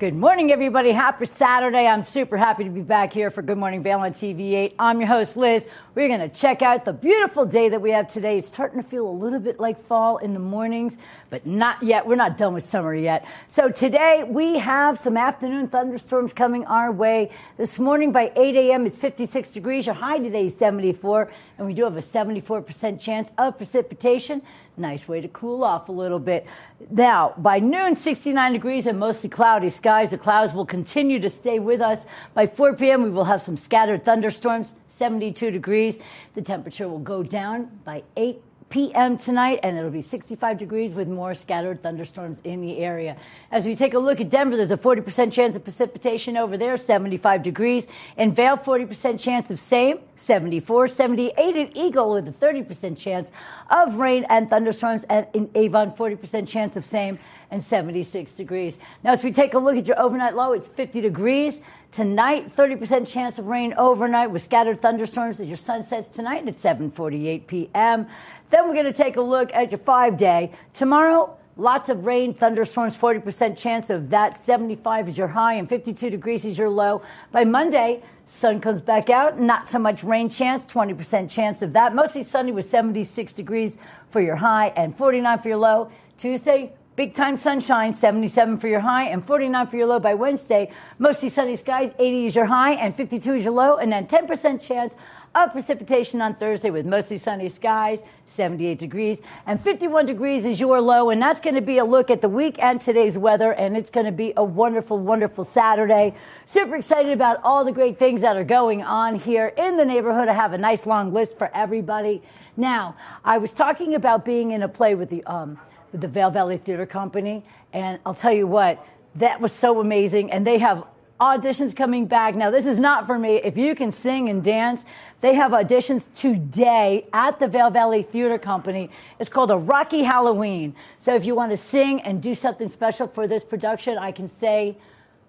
Good morning, everybody. Happy Saturday. I'm super happy to be back here for Good Morning Vail on TV8. I'm your host, Liz. We're going to check out the beautiful day that we have today. It's starting to feel a little bit like fall in the mornings, but not yet. We're not done with summer yet. So today we have some afternoon thunderstorms coming our way. This morning by 8 a.m. it's 56 degrees. Your high today is 74, and we do have a 74% chance of precipitation. Nice way to cool off a little bit. Now, by noon, 69 degrees and mostly cloudy skies. The clouds will continue to stay with us. By 4 p.m., we will have some scattered thunderstorms. 72 degrees. The temperature will go down by 8 p.m. tonight, and it'll be 65 degrees with more scattered thunderstorms in the area. As we take a look at Denver, there's a 40% chance of precipitation over there, 75 degrees. In Vail, 40% chance of same, 74, 78 at Eagle with a 30% chance of rain and thunderstorms, and in Avon, 40% chance of same and 76 degrees. Now, as we take a look at your overnight low, it's 50 degrees. Tonight, 30% chance of rain overnight with scattered thunderstorms as your sun sets tonight at 7:48 p.m. Then we're going to take a look at your five day. Tomorrow, lots of rain, thunderstorms, 40% chance of that. 75 is your high and 52 degrees is your low. By Monday, sun comes back out, not so much rain chance, 20% chance of that. Mostly sunny with 76 degrees for your high and 49 for your low. Tuesday, Big time sunshine, 77 for your high and 49 for your low by Wednesday. Mostly sunny skies, 80 is your high and 52 is your low, and then 10% chance of precipitation on Thursday with mostly sunny skies, 78 degrees, and 51 degrees is your low. And that's going to be a look at the week and today's weather. And it's going to be a wonderful, wonderful Saturday. Super excited about all the great things that are going on here in the neighborhood. I have a nice long list for everybody. Now, I was talking about being in a play with the, um, with the Vail Valley Theater Company. And I'll tell you what, that was so amazing. And they have auditions coming back. Now, this is not for me. If you can sing and dance, they have auditions today at the Vail Valley Theater Company. It's called a Rocky Halloween. So if you want to sing and do something special for this production, I can say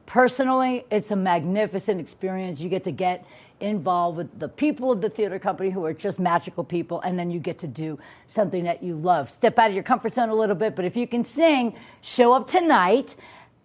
personally, it's a magnificent experience. You get to get involved with the people of the theater company who are just magical people, and then you get to do something that you love. Step out of your comfort zone a little bit, but if you can sing, show up tonight.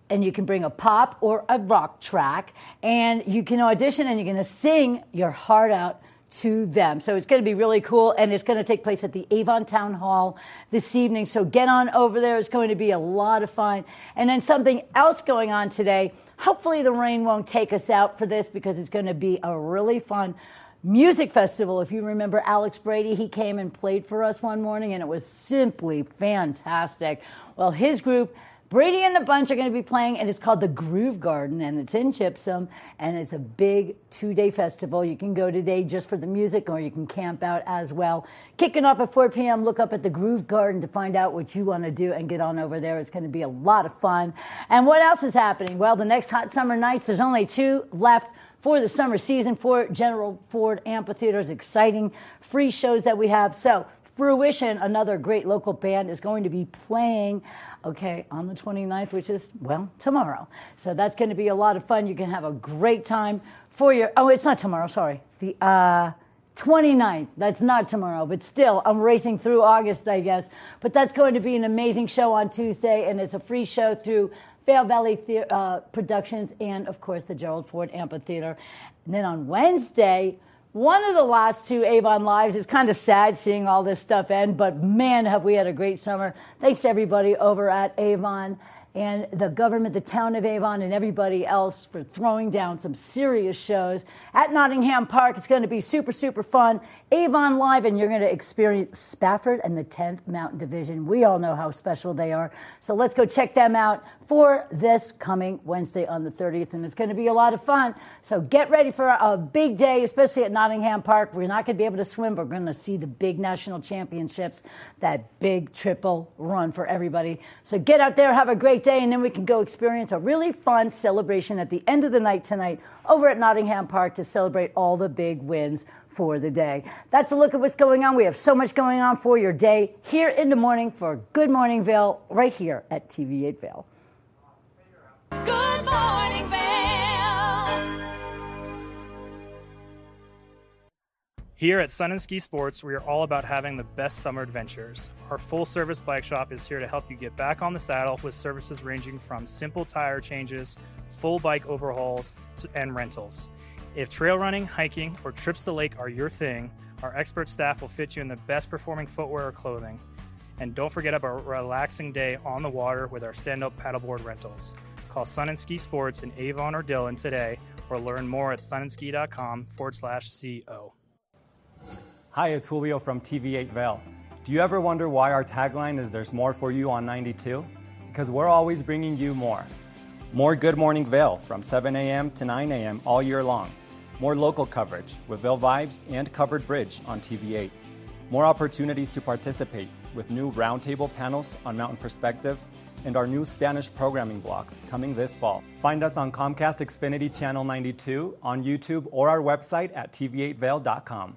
And you can bring a pop or a rock track, and you can audition and you're to sing your heart out to them. So it's going to be really cool, and it's going to take place at the Avon Town Hall this evening. So get on over there. It's going to be a lot of fun. And then something else going on today Hopefully, the rain won't take us out for this because it's going to be a really fun music festival. If you remember Alex Brady, he came and played for us one morning and it was simply fantastic. Well, his group Brady and the Bunch are going to be playing, and it's called the Groove Garden, and it's in Gypsum, and it's a big two-day festival. You can go today just for the music, or you can camp out as well. Kicking off at 4 p.m. Look up at the Groove Garden to find out what you want to do and get on over there. It's going to be a lot of fun. And what else is happening? Well, the next hot summer nights, there's only two left for the summer season for Gerald Ford Amphitheater's exciting free shows that we have. So Fruition, another great local band, is going to be playing, okay, on the 29th, which is, well, tomorrow. So that's going to be a lot of fun. You can have a great time for your, oh, it's not tomorrow, sorry. The, uh, 29th. That's not tomorrow, but still, I'm racing through August, I guess. But that's going to be an amazing show on Tuesday, and it's a free show through Vail Valley the- uh, Productions and, of course, the Gerald Ford Amphitheater. And then on Wednesday, one of the last two Avon Lives is kind of sad seeing all this stuff end, but man, have we had a great summer. Thanks to everybody over at Avon and the government, the town of Avon, and everybody else for throwing down some serious shows at Nottingham Park. It's going to be super, super fun. Avon Live, and you're going to experience Spafford and the 10th Mountain Division. We all know how special they are. So let's go check them out for this coming Wednesday on the 30th, and it's going to be a lot of fun. So get ready for a big day, especially at Nottingham Park. We're not going to be able to swim, but we're going to see the big national championships, that big triple run for everybody. So get out there, have a great day, and then we can go experience a really fun celebration at the end of the night tonight over at Nottingham Park to celebrate all the big wins for the day. That's a look at what's going on. We have so much going on for your day here in the morning for Good Morning Vail, right here at TV8 Vail. Good morning, Vail. Here at Sun and Ski Sports, we are all about having the best summer adventures. Our full service bike shop is here to help you get back on the saddle with services ranging from simple tire changes, full bike overhauls, and rentals. If trail running, hiking, or trips to the lake are your thing, our expert staff will fit you in the best performing footwear or clothing. And don't forget about a relaxing day on the water with our stand up paddleboard rentals. Call Sun and Ski Sports in Avon or Dillon today or learn more at sunandski.com forward slash CO. Hi, it's Julio from TV8 Vail. Do you ever wonder why our tagline is There's More for You on 92? Because we're always bringing you more. More Good Morning Vail from 7 a.m. to 9 a.m. all year long. More local coverage with Vail Vibes and Covered Bridge on TV8. More opportunities to participate with new roundtable panels on mountain perspectives and our new Spanish programming block coming this fall. Find us on Comcast Xfinity Channel 92, on YouTube, or our website at tv8vail.com.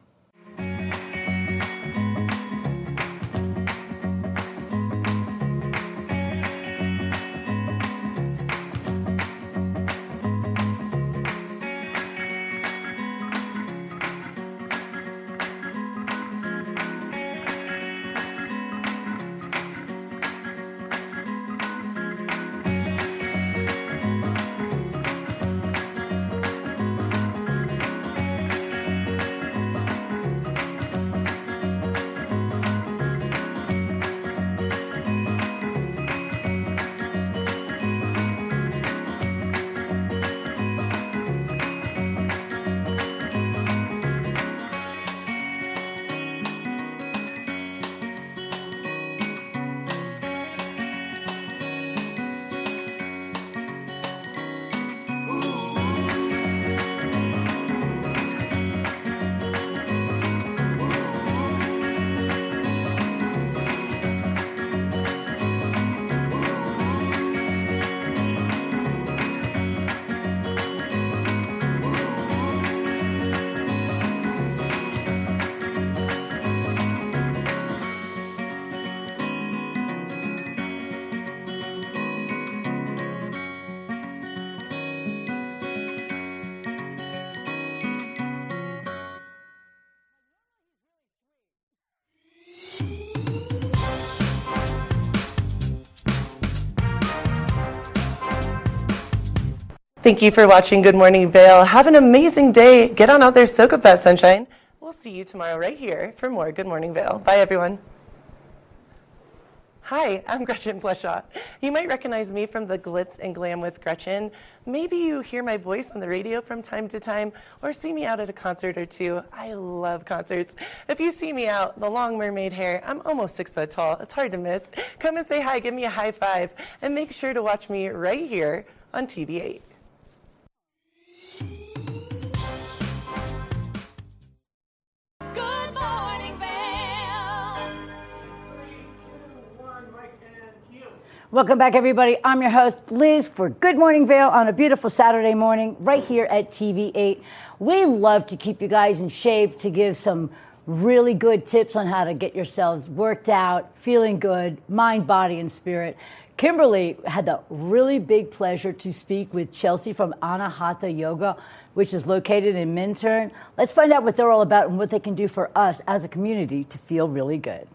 Thank you for watching Good Morning Vail. Have an amazing day. Get on out there, soak up that sunshine. We'll see you tomorrow right here for more Good Morning Vail. Bye, everyone. Hi, I'm Gretchen Bleshaw. You might recognize me from the Glitz and Glam with Gretchen. Maybe you hear my voice on the radio from time to time or see me out at a concert or two. I love concerts. If you see me out, the long mermaid hair, I'm almost six foot tall. It's hard to miss. Come and say hi, give me a high five, and make sure to watch me right here on TV8. Welcome back, everybody. I'm your host, Liz, for Good Morning Vail on a beautiful Saturday morning right here at TV8. We love to keep you guys in shape, to give some really good tips on how to get yourselves worked out, feeling good, mind, body, and spirit. Kimberly had the really big pleasure to speak with Chelsea from Anahata Yoga, which is located in Minturn. Let's find out what they're all about and what they can do for us as a community to feel really good.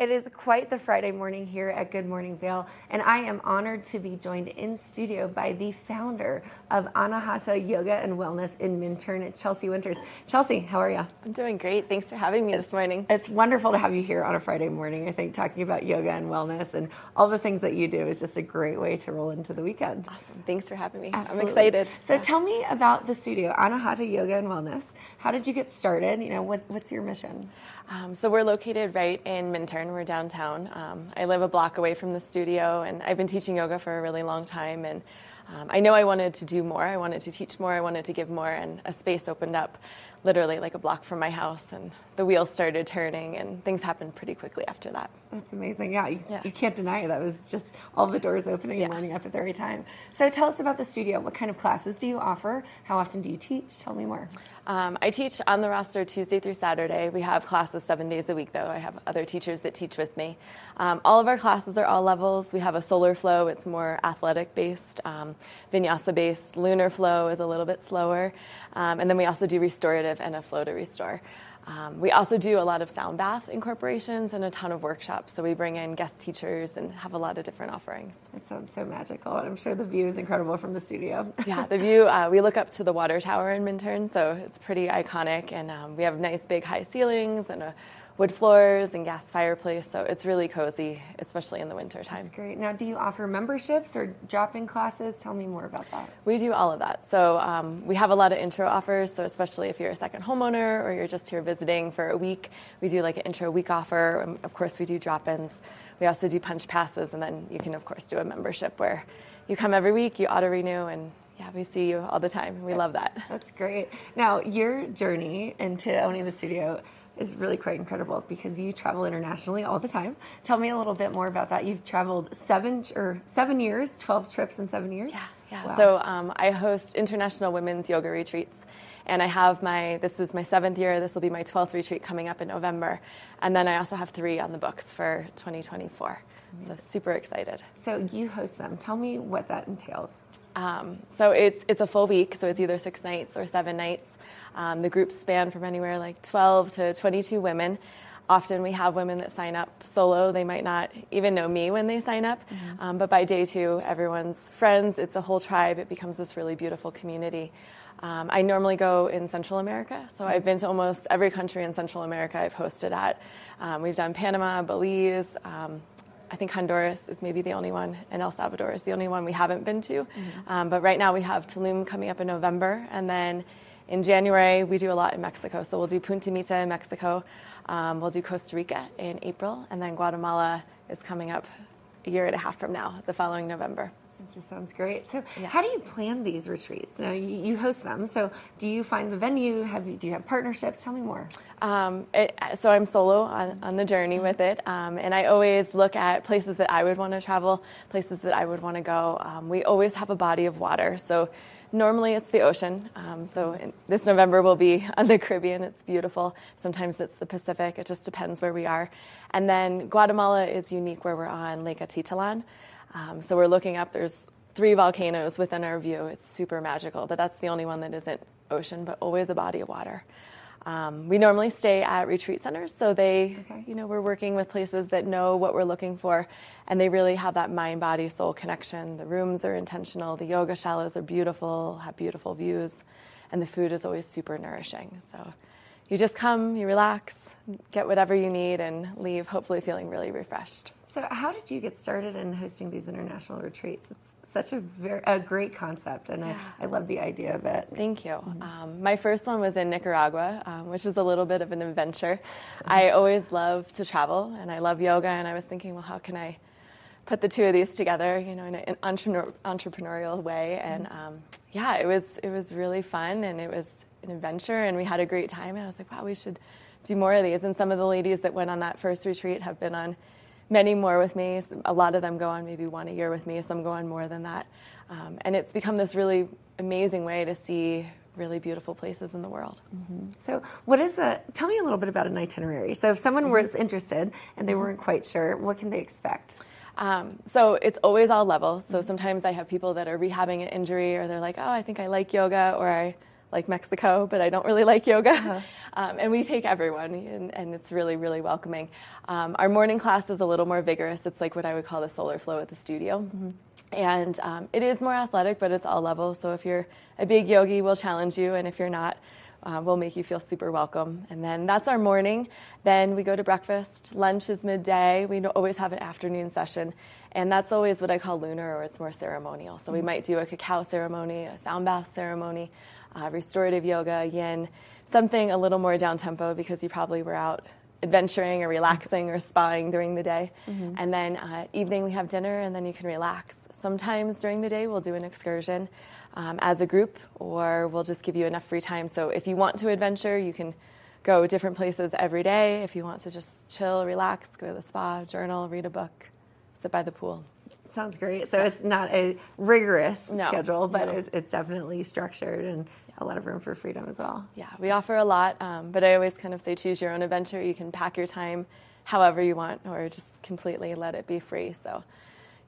It is quite the Friday morning here at Good Morning Vail, and I am honored to be joined in studio by the founder of Anahata Yoga and Wellness in Minturn, Chelsea Winters. Chelsea, how are you? I'm doing great. Thanks for having me this morning. It's wonderful to have you here on a Friday morning. I think talking about yoga and wellness and all the things that you do is just a great way to roll into the weekend. Awesome. Thanks for having me. Absolutely. I'm excited. So tell me about the studio, Anahata Yoga and Wellness. How did you get started? You know, what, what's your mission? Um, so we're located right in Minturn. We're downtown. Um, I live a block away from the studio, and I've been teaching yoga for a really long time. And um, I know I wanted to do more. I wanted to teach more. I wanted to give more, and a space opened up, literally like a block from my house, and the wheels started turning, and things happened pretty quickly after that. That's amazing. Yeah, you, Yeah. you can't deny it. That was just all the doors opening and lining up at the right time. So tell us about the studio. What kind of classes do you offer? How often do you teach? Tell me more. Um, I teach on the roster Tuesday through Saturday. We have classes seven days a week, though. I have other teachers that teach. with me. Um, all of our classes are all levels. We have a solar flow, it's more athletic based, um, vinyasa based. Lunar flow is a little bit slower. Um, and then we also do restorative and a flow to restore. Um, we also do a lot of sound bath incorporations and a ton of workshops. So we bring in guest teachers and have a lot of different offerings. It sounds so magical, and I'm sure the view is incredible from the studio. Yeah, the view, uh, we look up to the water tower in Minturn, so it's pretty iconic. And um, we have nice big high ceilings and a wood floors and gas fireplace, so it's really cozy, especially in the winter time. Great. Now, do you offer memberships or drop-in classes? Tell me more about that. We do all of that. So um, we have a lot of intro offers. So especially if you're a second homeowner or you're just here visiting for a week, we do like an intro week offer. And of course, we do drop-ins. We also do punch passes, and then you can of course do a membership where you come every week, you auto renew, and yeah, we see you all the time. We love that. That's great. Now, your journey into owning the studio is really quite incredible because you travel internationally all the time. Tell me a little bit more about that. You've traveled seven or seven years, twelve trips in seven years. Yeah, yeah. Wow. So um, I host international women's yoga retreats. And I have my, this is my seventh year, this will be my 12th retreat coming up in November. And then I also have three on the books for 2024. So super excited. So you host them. Tell me what that entails. Um, so it's it's a full week, so it's either six nights or seven nights. Um, the groups span from anywhere like 12 to 22 women. Often we have women that sign up solo. They might not even know me when they sign up, um, but by day two, everyone's friends. It's a whole tribe. It becomes this really beautiful community. Um, I normally go in Central America, so I've been to almost every country in Central America I've hosted at. Um, we've done Panama, Belize, um, I think Honduras is maybe the only one, and El Salvador is the only one we haven't been to. Um, but right now we have Tulum coming up in November, and then in January we do a lot in Mexico. So we'll do Punta Mita in Mexico, um, we'll do Costa Rica in April, and then Guatemala is coming up a year and a half from now, the following November. It just sounds great. So, how do you plan these retreats? Now, you, you host them. So, do you find the venue? Have you, do you have partnerships? Tell me more. Um, it, so I'm solo on, on the journey with it, um, and I always look at places that I would want to travel, places that I would want to go. Um, we always have a body of water, so normally it's the ocean. Um, so in, this November we'll be on the Caribbean. It's beautiful. Sometimes it's the Pacific. It just depends where we are. And then Guatemala is unique, where we're on Lake Atitlan. Um, so we're looking up. There's three volcanoes within our view. It's super magical, but that's the only one that isn't ocean, but always a body of water. Um, we normally stay at retreat centers, so they, Okay. you know, we're working with places that know what we're looking for, and they really have that mind, body, soul connection. The rooms are intentional. The yoga shalas are beautiful, have beautiful views, and the food is always super nourishing. So you just come, you relax, get whatever you need, and leave hopefully feeling really refreshed. So, how did you get started in hosting these international retreats? It's such a very a great concept, and I, I love the idea of it. Thank you. Um, my first one was in Nicaragua, um, which was a little bit of an adventure. I always love to travel, and I love yoga, and I was thinking, well, how can I put the two of these together, you know, in an entrepreneur, entrepreneurial way? And um, yeah, it was it was really fun, and it was an adventure, and we had a great time. And I was like, wow, we should do more of these. And some of the ladies that went on that first retreat have been on many more with me. A lot of them go on maybe one a year with me. Some go on more than that. Um, and it's become this really amazing way to see really beautiful places in the world. So, what is a? Tell me a little bit about an itinerary. So, if someone Mm-hmm. was interested and they weren't quite sure, what can they expect? Um, so it's always all levels. So sometimes I have people that are rehabbing an injury, or they're like, "Oh, I think I like yoga," or "I like Mexico, but I don't really like yoga." Um, and we take everyone, and, and it's really, really welcoming. Um, our morning class is a little more vigorous. It's like what I would call the solar flow at the studio. And um, it is more athletic, but it's all levels. So if you're a big yogi, we'll challenge you, and if you're not, uh, we'll make you feel super welcome. And then that's our morning. Then we go to breakfast. Lunch is midday. We always have an afternoon session, and that's always what I call lunar, or it's more ceremonial. So we might do a cacao ceremony, a sound bath ceremony, uh, restorative yoga, yin, something a little more down tempo because you probably were out adventuring or relaxing or spying during the day. And then uh, evening we have dinner, and then you can relax. Sometimes during the day we'll do an excursion um, as a group, or we'll just give you enough free time. So if you want to adventure, you can go different places every day. If you want to just chill, relax, go to the spa, journal, read a book, sit by the pool. Sounds great. So, it's not a rigorous No, schedule, but no. it, it's definitely structured and a lot of room for freedom as well. Yeah, we offer a lot, um, but I always kind of say choose your own adventure. You can pack your time, however you want, or just completely let it be free. So,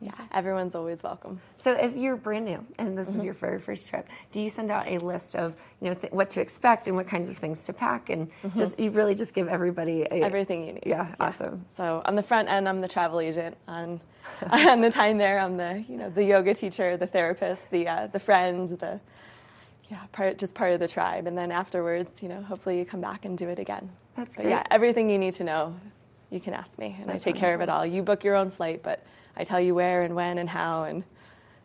yeah, everyone's always welcome. So if you're brand new and this is your very first trip, do you send out a list of you know th- what to expect and what kinds of things to pack and just you really just give everybody a, Everything you need. Yeah, awesome. So on the front end, I'm the travel agent. On on the time there, I'm the you know the yoga teacher, the therapist, the uh, the friend, the yeah part just part of the tribe. And then afterwards, you know, hopefully you come back and do it again. That's But great. yeah, everything you need to know, you can ask me, and I take care of it all. You book your own flight, but I tell you where and when and how, and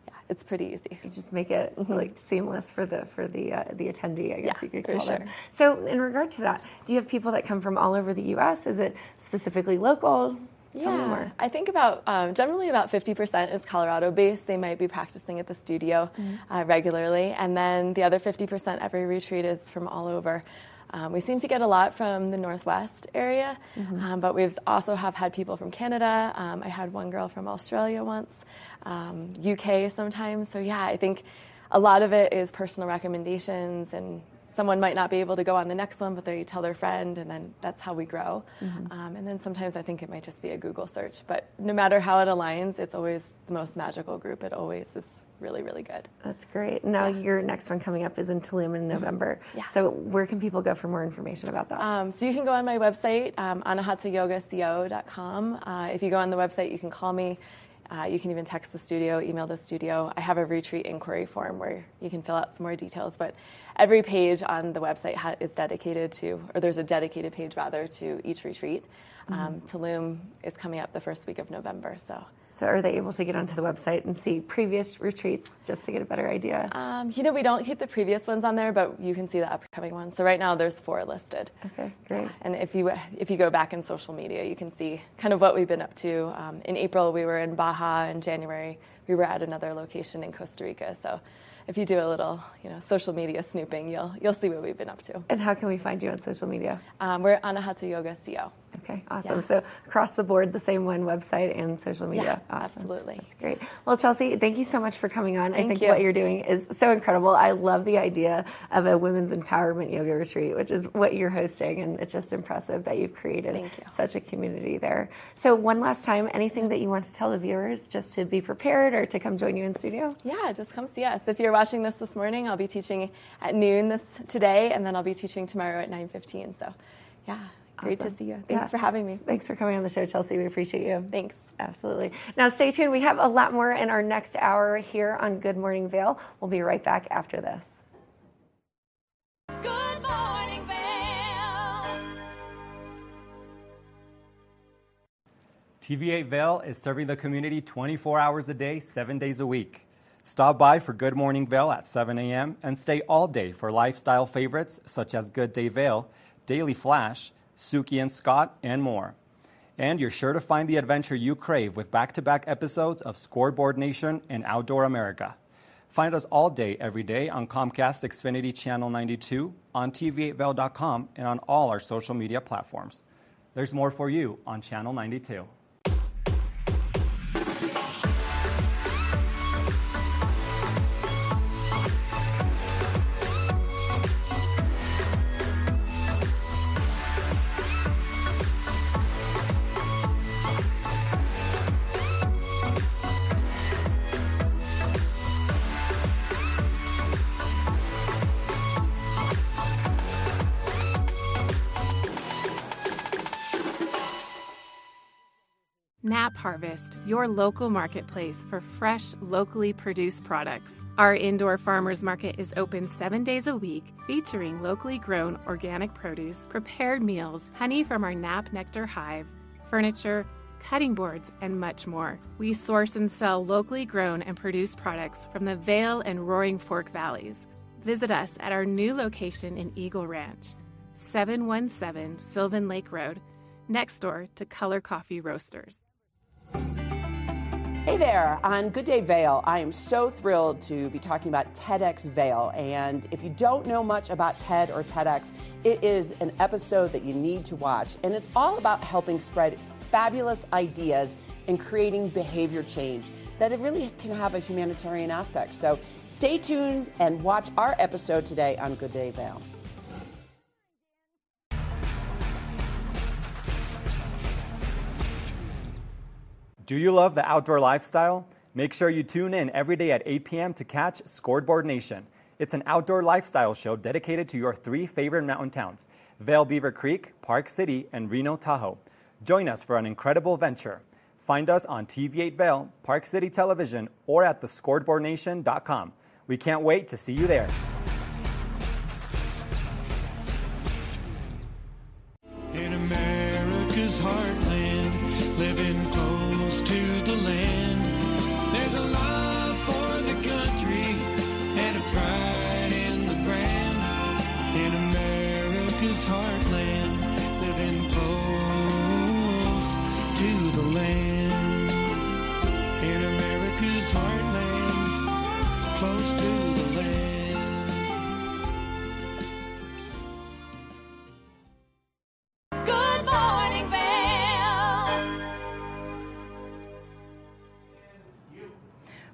yeah, it's pretty easy. You just make it like seamless for the for the uh, the attendee, I guess Yeah, you could call sure. So in regard to that, do you have people that come from all over the U.S.? Is it specifically local? Yeah, more. I think about um, generally about 50% is Colorado based. They might be practicing at the studio Mm-hmm. uh, regularly, and then the other 50% every retreat is from all over. Um, we seem to get a lot from the Northwest area, Mm-hmm. um, but we've also have had people from Canada. Um, I had one girl from Australia once, um, UK sometimes. So yeah, I think a lot of it is personal recommendations and someone might not be able to go on the next one, but they tell their friend, and then that's how we grow. Um, and then sometimes I think it might just be a Google search. But no matter how it aligns, it's always the most magical group. It always is really, really good. That's great. Now your next one coming up is in Tulum in November. Yeah. So where can people go for more information about that? Um, so you can go on my website, um, anahatayogaco.com. Uh, if you go on the website, you can call me. Uh, you can even text the studio, email the studio. I have a retreat inquiry form where you can fill out some more details. But every page on the website ha- is dedicated to, or there's a dedicated page rather to each retreat. Um, Tulum is coming up the first week of November, so. Are they able to get onto the website and see previous retreats just to get a better idea? Um, you know, we don't keep the previous ones on there, but you can see the upcoming ones. So right now there's four listed. Okay, great. And if you if you go back in social media, you can see kind of what we've been up to. Um, in April, we were in Baja. In January, we were at another location in Costa Rica. So if you do a little, you know, social media snooping, you'll you'll see what we've been up to. And how can we find you on social media? Um, we're Anahata Yoga CO. Okay, awesome. Yeah. So across the board, the same one website and social media. Yeah, awesome. absolutely. That's great. Well, Chelsea, thank you so much for coming on. Thank I think you. what you're doing is so incredible. I love the idea of a women's empowerment yoga retreat, which is what you're hosting, and it's just impressive that you've created Thank you. such a community there. So, one last time, anything that you want to tell the viewers just to be prepared or to come join you in studio? Yeah, just come see us. If you're watching this this morning, I'll be teaching at noon this today, and then I'll be teaching tomorrow at 9:15. So, yeah, great Awesome. to see you. Thanks Yeah. for having me. Thanks for coming on the show, Chelsea. We appreciate you. Thanks. Absolutely. Now, stay tuned. We have a lot more in our next hour here on Good Morning Vail. We'll be right back after this. Good morning, Vail. TV8 Vail is serving the community 24 hours a day, 7 days a week. Stop by for Good Morning Vail at 7 a.m. and stay all day for lifestyle favorites such as Good Day Vail, Daily Flash, Suki and Scott, and more. And you're sure to find the adventure you crave with back to back episodes of Scoreboard Nation and Outdoor America. Find us all day, every day on Comcast Xfinity Channel 92, on TV8Vail.com, and on all our social media platforms. There's more for you on Channel 92. Harvest, your local marketplace for fresh, locally produced products. Our indoor farmers market is open seven days a week, featuring locally grown organic produce, prepared meals, honey from our Nap Nectar hive, furniture, cutting boards, and much more. We source and sell locally grown and produced products from the Vail and Roaring Fork valleys. Visit us at our new location in Eagle Ranch, 717 Sylvan Lake Road, next door to Color Coffee Roasters. Hey there, on Good Day Vail, I am so thrilled to be talking about TEDx Vail. And if you don't know much about TED or TEDx, it is an episode that you need to watch. And it's all about helping spread fabulous ideas and creating behavior change that it really can have a humanitarian aspect. So stay tuned and watch our episode today on Good Day Vail. Do you love the outdoor lifestyle? Make sure you tune in every day at 8 p.m. to catch Scoreboard Nation. It's an outdoor lifestyle show dedicated to your three favorite mountain towns Vail Beaver Creek, Park City, and Reno Tahoe. Join us for an incredible venture. Find us on TV8 Vail, Park City Television, or at thescoreboardnation.com. We can't wait to see you there.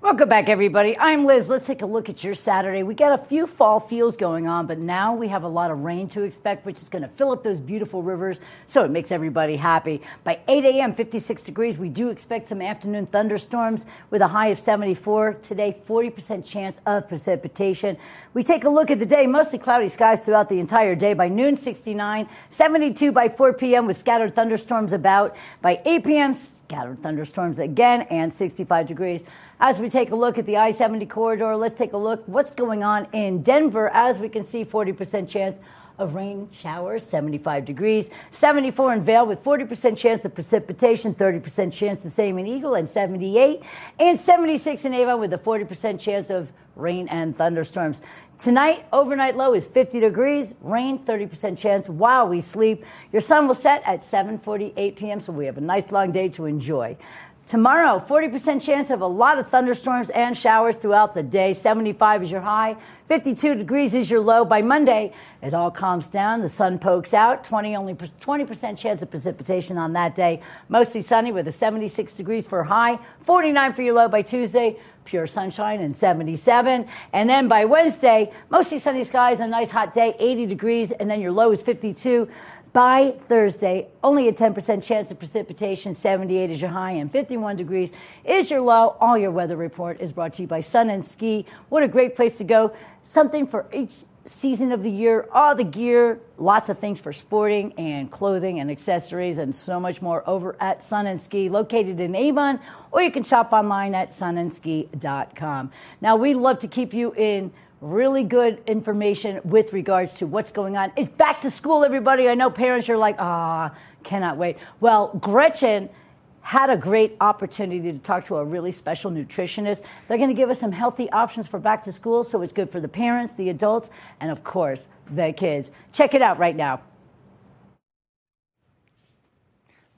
Welcome back, everybody. I'm Liz. Let's take a look at your Saturday. We got a few fall feels going on, but now we have a lot of rain to expect, which is going to fill up those beautiful rivers, so it makes everybody happy. By 8 a.m., 56 degrees, we do expect some afternoon thunderstorms with a high of 74. Today, 40% chance of precipitation. We take a look at the day, mostly cloudy skies throughout the entire day. By noon, 69, 72 by 4 p.m. with scattered thunderstorms about. By 8 p.m., scattered thunderstorms again and 65 degrees. As we take a look at the I 70 corridor, let's take a look what's going on in Denver. As we can see, 40% chance of rain showers, 75 degrees, 74 in Vail with 40% chance of precipitation, 30% chance the same in Eagle, and 78, and 76 in Avon with a 40% chance of rain and thunderstorms. Tonight, overnight low is 50 degrees, rain 30% chance while we sleep. Your sun will set at 7:48 p.m., so we have a nice long day to enjoy. Tomorrow, 40% chance of a lot of thunderstorms and showers throughout the day. 75 is your high. 52 degrees is your low. By Monday, it all calms down. The sun pokes out. 20 only 20% chance of precipitation on that day. Mostly sunny with a 76 degrees for high. 49 for your low by Tuesday. Pure sunshine and 77. And then by Wednesday, mostly sunny skies, a nice hot day, 80 degrees, and then your low is 52. By Thursday, only a 10% chance of precipitation, 78 is your high, and 51 degrees is your low. All your weather report is brought to you by Sun and Ski. What a great place to go. Something for each season of the year, all the gear, lots of things for sporting and clothing and accessories, and so much more over at Sun and Ski, located in Avon, or you can shop online at sunandski.com. Now, we love to keep you in really good information with regards to what's going on. It's back to school, everybody. I know parents are like, ah, cannot wait. Well, Gretchen had a great opportunity to talk to a really special nutritionist. They're going to give us some healthy options for back to school, so it's good for the parents, the adults, and of course, the kids. Check it out right now.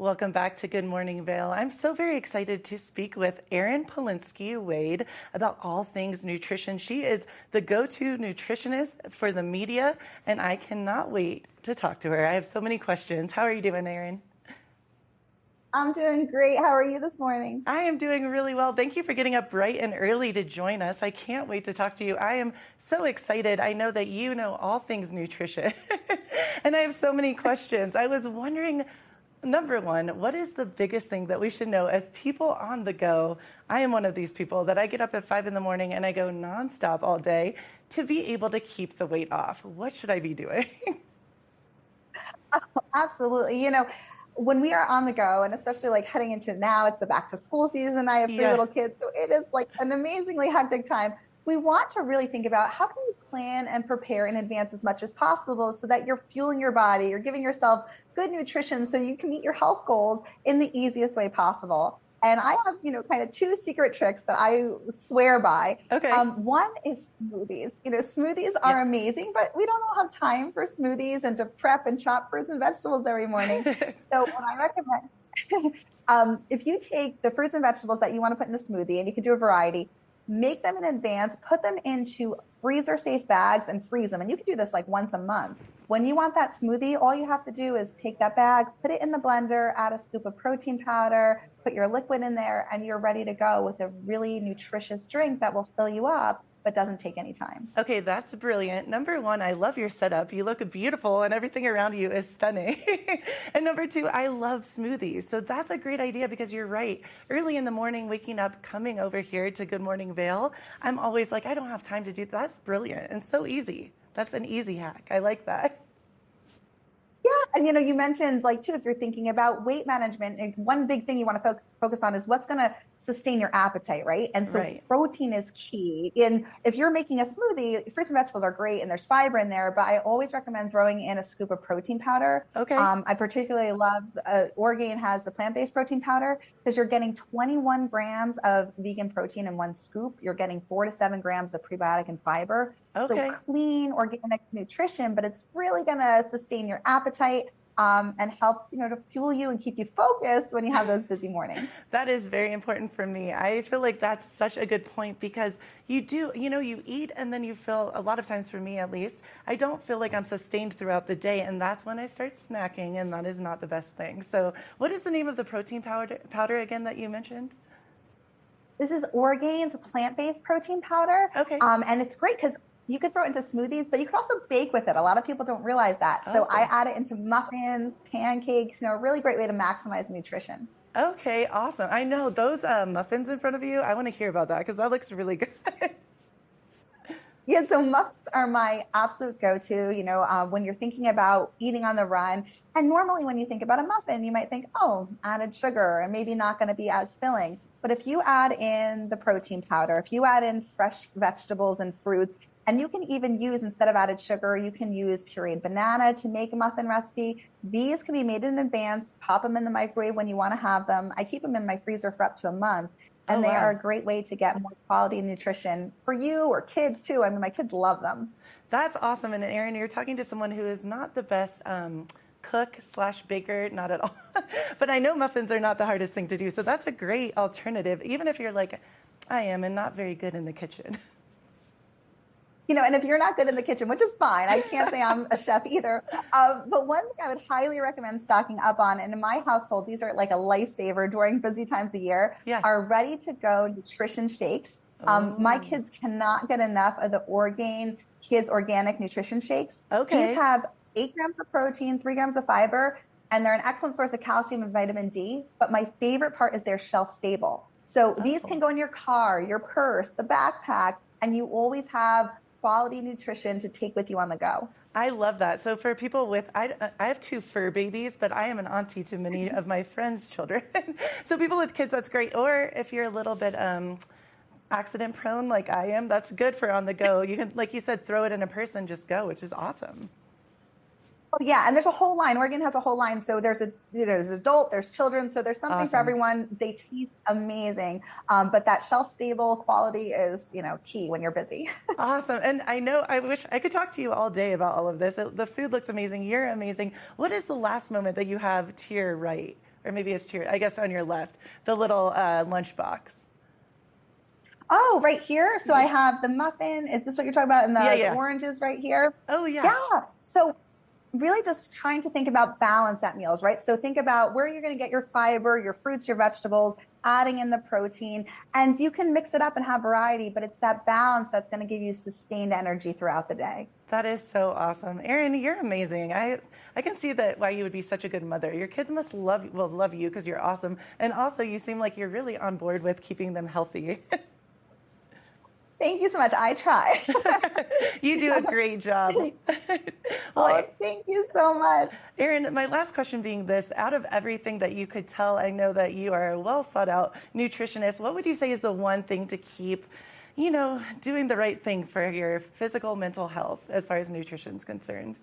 Welcome back to Good Morning Vail. I'm so very excited to speak with Erin Palinski-Wade about all things nutrition. She is the go to nutritionist for the media, and I cannot wait to talk to her. I have so many questions. How are you doing, Erin? I'm doing great. How are you this morning? I am doing really well. Thank you for getting up bright and early to join us. I can't wait to talk to you. I am so excited. I know that you know all things nutrition, and I have so many questions. I was wondering Number one, what is the biggest thing that we should know as people on the go? I am one of these people that I get up at five in the morning and I go nonstop all day to be able to keep the weight off. What should I be doing? Absolutely. You know, when we are on the go, and especially like heading into now, it's the back to school season. I have three Yeah. little kids, so it is like an amazingly hectic time. We want to really think about how can you plan and prepare in advance as much as possible so that you're fueling your body, you're giving yourself good nutrition so you can meet your health goals in the easiest way possible. And I have, you know, kind of two secret tricks that I swear by. Okay. Um, one is smoothies. You know, smoothies are amazing, but we don't all have time for smoothies and to prep and chop fruits and vegetables every morning. so what I recommend, um, if you take the fruits and vegetables that you want to put in a smoothie, and you can do a variety, make them in advance, put them into freezer safe bags and freeze them. And you can do this like once a month. When you want that smoothie, all you have to do is take that bag, put it in the blender, add a scoop of protein powder, put your liquid in there, and you're ready to go with a really nutritious drink that will fill you up but doesn't take any time. Okay, that's brilliant. Number one, I love your setup. You look beautiful and everything around you is stunning. and number two, I love smoothies. So that's a great idea because you're right. Early in the morning, waking up, coming over here to Good Morning Vail, I'm always like, I don't have time to do that. That's brilliant and so easy. That's an easy hack. I like that. Yeah, and you know, you mentioned like too, if you're thinking about weight management, one big thing you want to fo- focus on is what's going to sustain your appetite, right? And so Right. protein is key. In if you're making a smoothie, fruits and vegetables are great and there's fiber in there, but I always recommend throwing in a scoop of protein powder. Okay. Um, I particularly love uh, Orgain has the plant-based protein powder because you're getting 21 grams of vegan protein in one scoop. You're getting four to seven grams of prebiotic and fiber. Okay. So clean organic nutrition, but it's really going to sustain your appetite. Um, and help you know to fuel you and keep you focused when you have those busy mornings. That is very important for me. I feel like that's such a good point because you do, you know, you eat and then you feel, a lot of times for me at least, I don't feel like I'm sustained throughout the day. And that's when I start snacking, and that is not the best thing. So, what is the name of the protein powder, powder again that you mentioned? This is Orgain's plant-based protein powder. Okay. Um, and it's great because you could throw it into smoothies, but you could also bake with it. A lot of people don't realize that. So Oh. I add it into muffins, pancakes. You know, a really great way to maximize nutrition. Okay, awesome. I know those uh, muffins in front of you. I want to hear about that because that looks really good. Yeah, so muffins are my absolute go-to. You know, uh, when you're thinking about eating on the run, and normally when you think about a muffin, you might think, oh, added sugar, and maybe not going to be as filling. But if you add in the protein powder, if you add in fresh vegetables and fruits, and you can even use instead of added sugar, you can use pureed banana to make a muffin recipe. These can be made in advance. Pop them in the microwave when you want to have them. I keep them in my freezer for up to a month and Oh, they wow. are a great way to get more quality nutrition for you or kids too. I mean, my kids love them. That's awesome. And Erin, you're talking to someone who is not the best um, cook slash baker, not at all. but I know muffins are not the hardest thing to do. So that's a great alternative, even if you're like, I am and not very good in the kitchen. You know, and if you're not good in the kitchen, which is fine, I can't say I'm a chef either. Um, but one thing I would highly recommend stocking up on, and in my household, these are like a lifesaver during busy times of year, Yeah. are ready to go nutrition shakes. Um, my kids cannot get enough of the Orgain Kids Organic Nutrition Shakes. Okay. These have eight grams of protein, three grams of fiber, and they're an excellent source of calcium and vitamin D. But my favorite part is they're shelf stable. So these can go in your car, your purse, the backpack, and you always have quality nutrition to take with you on the go. I love that. So for people with, I, I have two fur babies, but I am an auntie to many of my friends' children. so people with kids, that's great. Or if you're a little bit um, accident prone like I am, that's good for on the go. You can, like you said, throw it in a purse and just go, which is awesome. Oh yeah, and there's a whole line. Orgain has a whole line. So there's a you know, there's adult, there's children. So there's something for everyone. They taste amazing, um, but that shelf stable quality is you know key when you're busy. Awesome. And I know I wish I could talk to you all day about all of this. The- The food looks amazing. You're amazing. What is the last moment that you have to your right? Or maybe it's to your, I guess on your left, the little uh, lunchbox. Oh, right here. So I have the muffin. Is this what you're talking about? And the, Yeah, the oranges right here. Oh, yeah. Yeah. So really just trying to think about balance at meals, right? So think about where you're going to get your fiber, your fruits, your vegetables, adding in the protein, and you can mix it up and have variety, but it's that balance that's going to give you sustained energy throughout the day. That is so awesome, Erin. You're amazing. I I can see that why you would be such a good mother. Your kids must love will love you because you're awesome, and also you seem like you're really on board with keeping them healthy. Thank you so much. I try. you do a great job. oh, thank you so much. Erin, my last question being this out of everything that you could tell, I know that you are a well sought out nutritionist. What would you say is the one thing to keep, you know, doing the right thing for your physical, mental health as far as nutrition is concerned?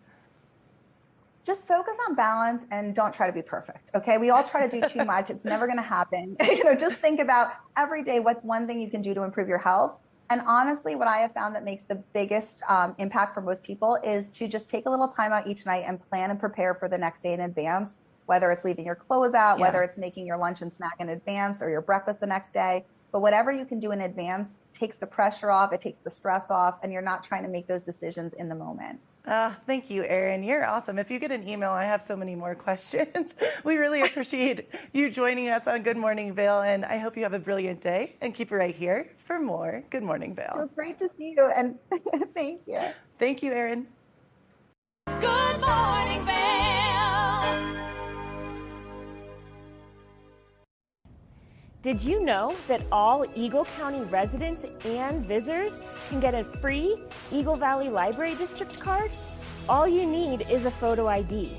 just focus on balance and don't try to be perfect. Okay. We all try to do too much. It's never going to happen. you know, just think about every day what's one thing you can do to improve your health. And honestly, what I have found that makes the biggest um, impact for most people is to just take a little time out each night and plan and prepare for the next day in advance, whether it's leaving your clothes out, Yeah. whether it's making your lunch and snack in advance or your breakfast the next day. But whatever you can do in advance takes the pressure off, it takes the stress off, and you're not trying to make those decisions in the moment. Uh, thank you, Erin. You're awesome. If you get an email, I have so many more questions. we really appreciate you joining us on Good Morning Vail, and I hope you have a brilliant day. And keep it right here for more Good Morning Vail. So great to see you, and thank you. Thank you, Erin. Good morning, Vail. Did you know that all Eagle County residents and visitors can get a free Eagle Valley Library District card? All you need is a photo ID.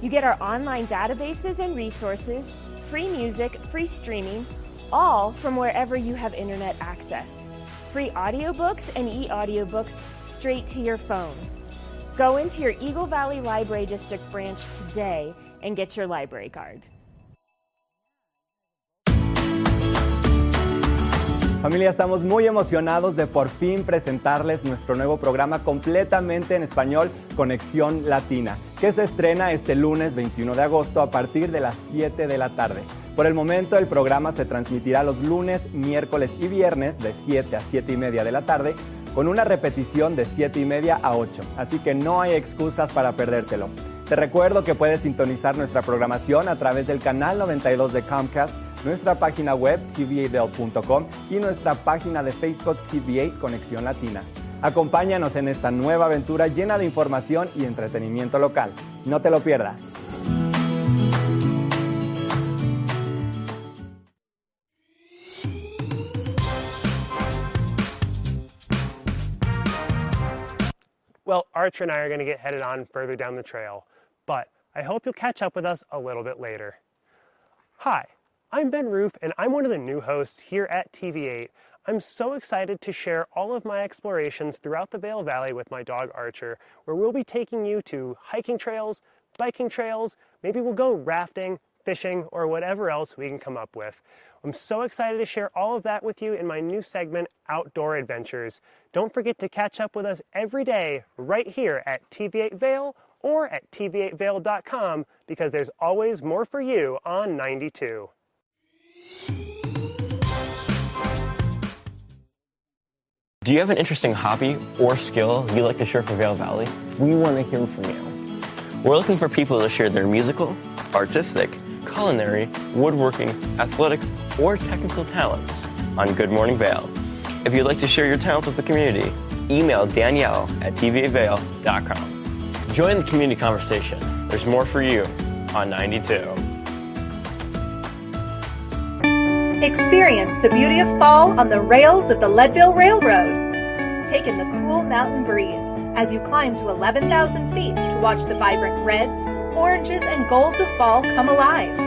You get our online databases and resources, free music, free streaming, all from wherever you have internet access. Free audiobooks and e-audiobooks straight to your phone. Go into your Eagle Valley Library District branch today and get your library card. Familia, estamos muy emocionados de por fin presentarles nuestro nuevo programa completamente en español, Conexión Latina, que se estrena este lunes 21 de agosto a partir de las 7 de la tarde. Por el momento, el programa se transmitirá los lunes, miércoles y viernes de 7 a 7 y media de la tarde, con una repetición de 7 y media a 8, así que no hay excusas para perdértelo. Te recuerdo que puedes sintonizar nuestra programación a través del canal 92 de Comcast, nuestra página web tva.com y nuestra página de Facebook TVA Conexión Latina. Acompáñanos en esta nueva aventura llena de información y entretenimiento local. No te lo pierdas. Well, Archer and I are going to get headed on further down the trail, but I hope you'll catch up with us a little bit later. Hi, I'm Ben Roof, and I'm one of the new hosts here at TV8. I'm so excited to share all of my explorations throughout the Vail Valley with my dog Archer, where we'll be taking you to hiking trails, biking trails, maybe we'll go rafting, fishing, or whatever else we can come up with. I'm so excited to share all of that with you in my new segment, Outdoor Adventures. Don't forget to catch up with us every day right here at TV8 Vail or at tv8vail.com because there's always more for you on 92. Do you have an interesting hobby or skill you'd like to share for Vail Valley? We want to hear from you. We're looking for people to share their musical, artistic, culinary, woodworking, athletic, or technical talents on Good Morning Vail. If you'd like to share your talents with the community, email Danielle at tv8vail.com. Join the community conversation. There's more for you on 92. Experience the beauty of fall on the rails of the Leadville Railroad. Take in the cool mountain breeze as you climb to 11,000 feet to watch the vibrant reds, oranges, and golds of fall come alive.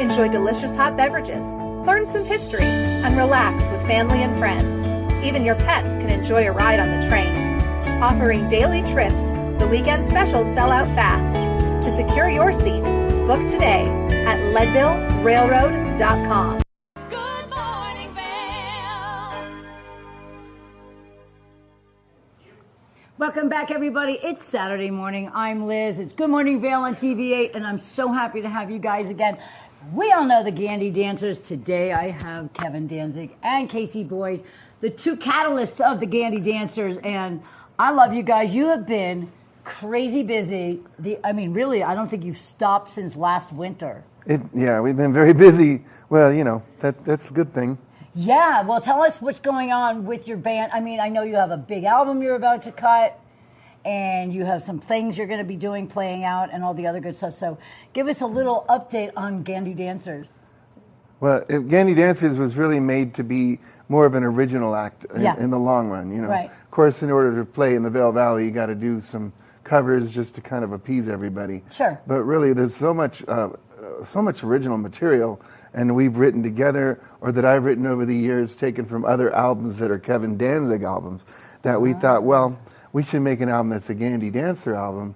Enjoy delicious hot beverages, learn some history, and relax with family and friends. Even your pets can enjoy a ride on the train. Offering daily trips, the weekend specials sell out fast. To secure your seat, book today at leadvillerailroad.com. Welcome back, everybody. It's Saturday morning. I'm Liz. It's Good Morning Vail on TV8, and I'm so happy to have you guys again. We all know the Gandy dancers. Today I have Kevin Danzig and Casey Boyd, the two catalysts of the Gandy dancers, and I love you guys. You have been crazy busy. The, I mean, really, I don't think you've stopped since last winter. It, yeah, we've been very busy. Well, you know, that, that's a good thing. Yeah, well, tell us what's going on with your band. I mean, I know you have a big album you're about to cut, and you have some things you're going to be doing, playing out, and all the other good stuff. So, give us a little update on Gandy Dancers. Well, Gandy Dancers was really made to be more of an original act in, Yeah. in the long run. You know, Right. of course, in order to play in the Vail Valley, you got to do some covers just to kind of appease everybody. Sure. But really, there's so much, uh, uh, so much original material, and we've written together, or that I've written over the years, taken from other albums that are Kevin Danzig albums, that we thought, well, we should make an album that's a Gandy Dancer album,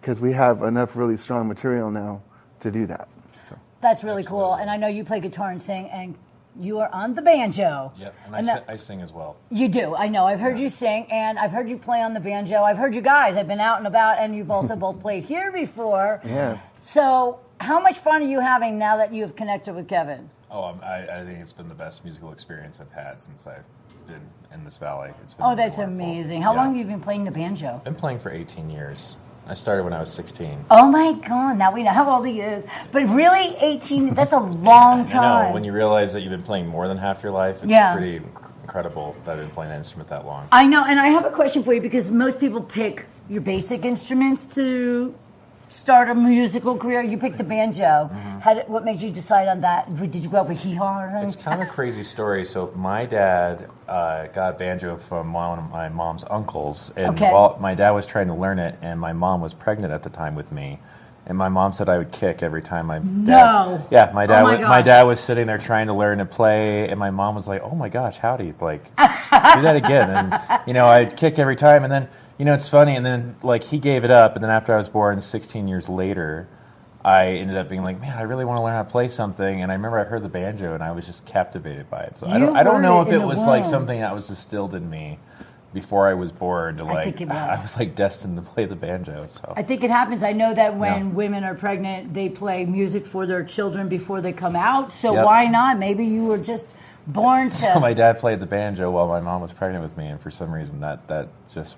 because we have enough really strong material now to do that. So. That's really cool. And I know you play guitar and sing, and you are on the banjo. Yep, and I, And si- that- I sing as well. You do. I know. I've heard you sing, and I've heard you play on the banjo. I've heard you guys. I've been out and about, and you've also both played here before. Yeah. So, how much fun are you having now that you have connected with Kevin? Oh, I, I think it's been the best musical experience I've had since I've been in this valley. Oh, that's wonderful. amazing. How Yeah. long have you been playing the banjo? I've been playing for 18 years. I started when I was 16. Oh my God! Now we know how old he is. But really, eighteen—that's a long time. know, when you realize that you've been playing more than half your life, it's Yeah. pretty incredible that I've been playing an instrument that long. I know, and I have a question for you because most people pick your basic instruments to start a musical career. You picked the banjo. How did, what made you decide on that? Did you grow up with hee haw? It's kind of a crazy story. So my dad uh, got a banjo from one of my mom's uncles, and Okay. while my dad was trying to learn it, and my mom was pregnant at the time with me, and my mom said I would kick every time my dad. No. Yeah, my Oh dad. my was, my dad was sitting there trying to learn to play, and my mom was like, "Oh my gosh, howdy!" Like, do that again, and you know I'd kick every time, and then you know it's funny, and then like he gave it up, and then after I was born, 16 years later. I ended up being like, man, I really want to learn how to play something, and I remember I heard the banjo, and I was just captivated by it. So I don't, I don't know it if it was like something that was distilled in me before I was born. To I like, think it I was. was like destined to play the banjo. So I think it happens. I know that when Yeah. women are pregnant, they play music for their children before they come out. So Yep. why not? Maybe you were just born to. my dad played the banjo while my mom was pregnant with me, and for some reason that that just